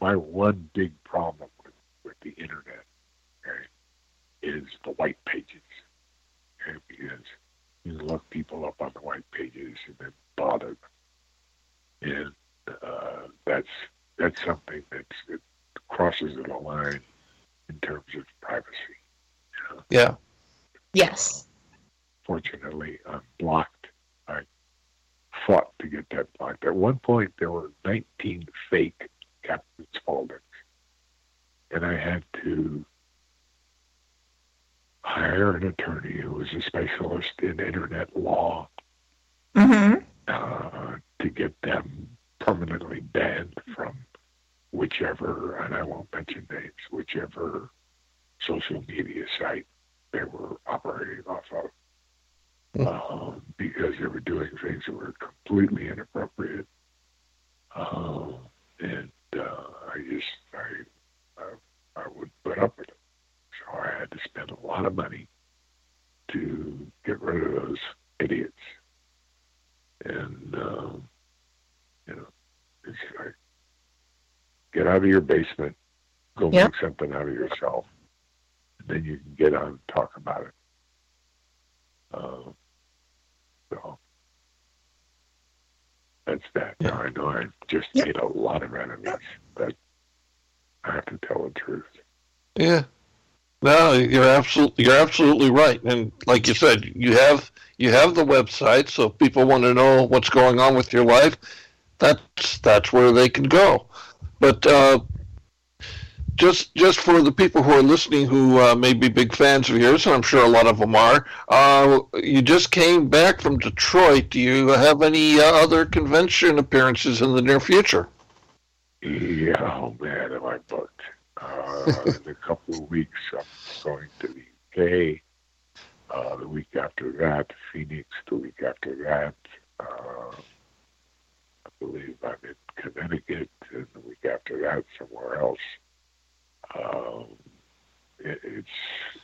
My one big problem with, with the internet okay, is the white pages. Okay, because you look people up on the white pages and then bother them. And uh, that's that's something that's, that crosses the line in terms of privacy. Yeah. Yes. Fortunately, I'm blocked. I fought to get that blocked. At one point, there were 19 fake Captain Spauldings, and I had to hire an attorney who was a specialist in internet law Mm-hmm. uh, to get them permanently banned from whichever, and I won't mention names, whichever social media site they were operating off of. Hmm. Um, because they were doing things that were completely inappropriate. Um, and uh, I just, I, I, I would put up with it. So I had to spend a lot of money to get rid of those idiots. And, um, you know, it's like, get out of your basement, go Yep. make something out of yourself, then you can get on and talk about it. Um, so that's that. Yeah. Now, I know I just made a lot of enemies, but I have to tell the truth. Yeah. No, you're absolutely you're absolutely right. And like you said, you have you have the website, so if people want to know what's going on with your life, that's that's where they can go. But uh, just just for the people who are listening who uh, may be big fans of yours, and I'm sure a lot of them are, uh, you just came back from Detroit. Do you have any uh, other convention appearances in the near future? Yeah, oh man, am I booked? Uh, in a couple of weeks, I'm going to the UK. Uh, the week after that, Phoenix. The week after that, uh, I believe I'm in Connecticut, and the week after that, somewhere else. Um, it, it's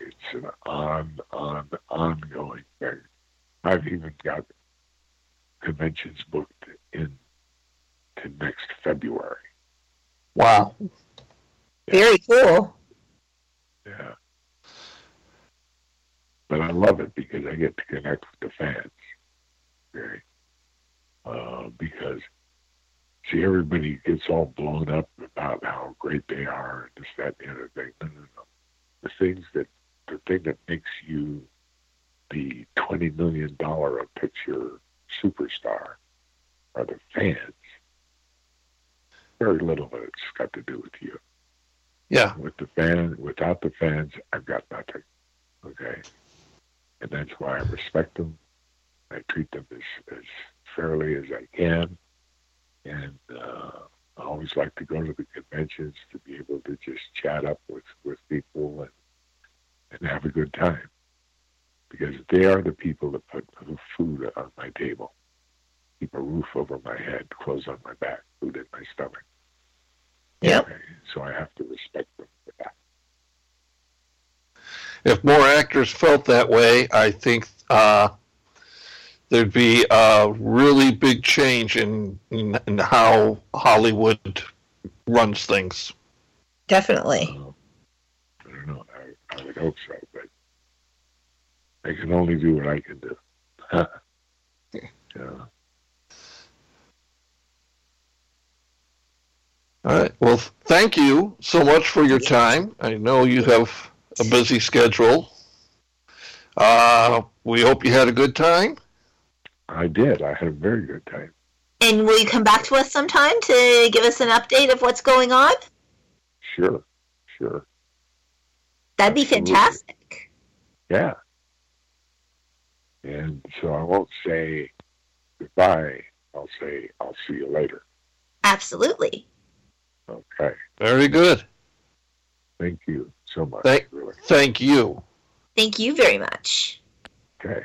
it's an on on ongoing thing. I've even got conventions booked in to next February. Wow. Very cool. Yeah. But I love it because I get to connect with the fans. Okay. Uh, because, see, everybody gets all blown up about how great they are and this, that, and the other thing. No, no, no. The things that, the thing that makes you the $20 million a picture superstar are the fans. Very little of it's got to do with you Yeah. with the fan without the fans i've got nothing okay and that's why i respect them i treat them as, as fairly as i can and uh, i always like to go to the conventions to be able to just chat up with with people and and have a good time. Because they are the people that put food on my table keep a roof over my head clothes on my back food in my stomach. Yep. Okay, so i have to respect them for that. If more actors felt that way, I think uh, there'd be a really big change in, in, in how Hollywood runs things. Definitely. Um, I don't know. I, I would hope so, but I can only do what I can do. *laughs* yeah. All right. Well, thank you so much for your time. I know you have a busy schedule. Uh, we hope you had a good time. I did. I had a very good time. And will you come back to us sometime to give us an update of what's going on? Sure, sure. That'd be Absolutely. fantastic. Yeah. And so I won't say goodbye. I'll say I'll see you later. Absolutely. Okay. Very good. Thank you so much. Thank- really. Thank you. Thank you very much. Okay.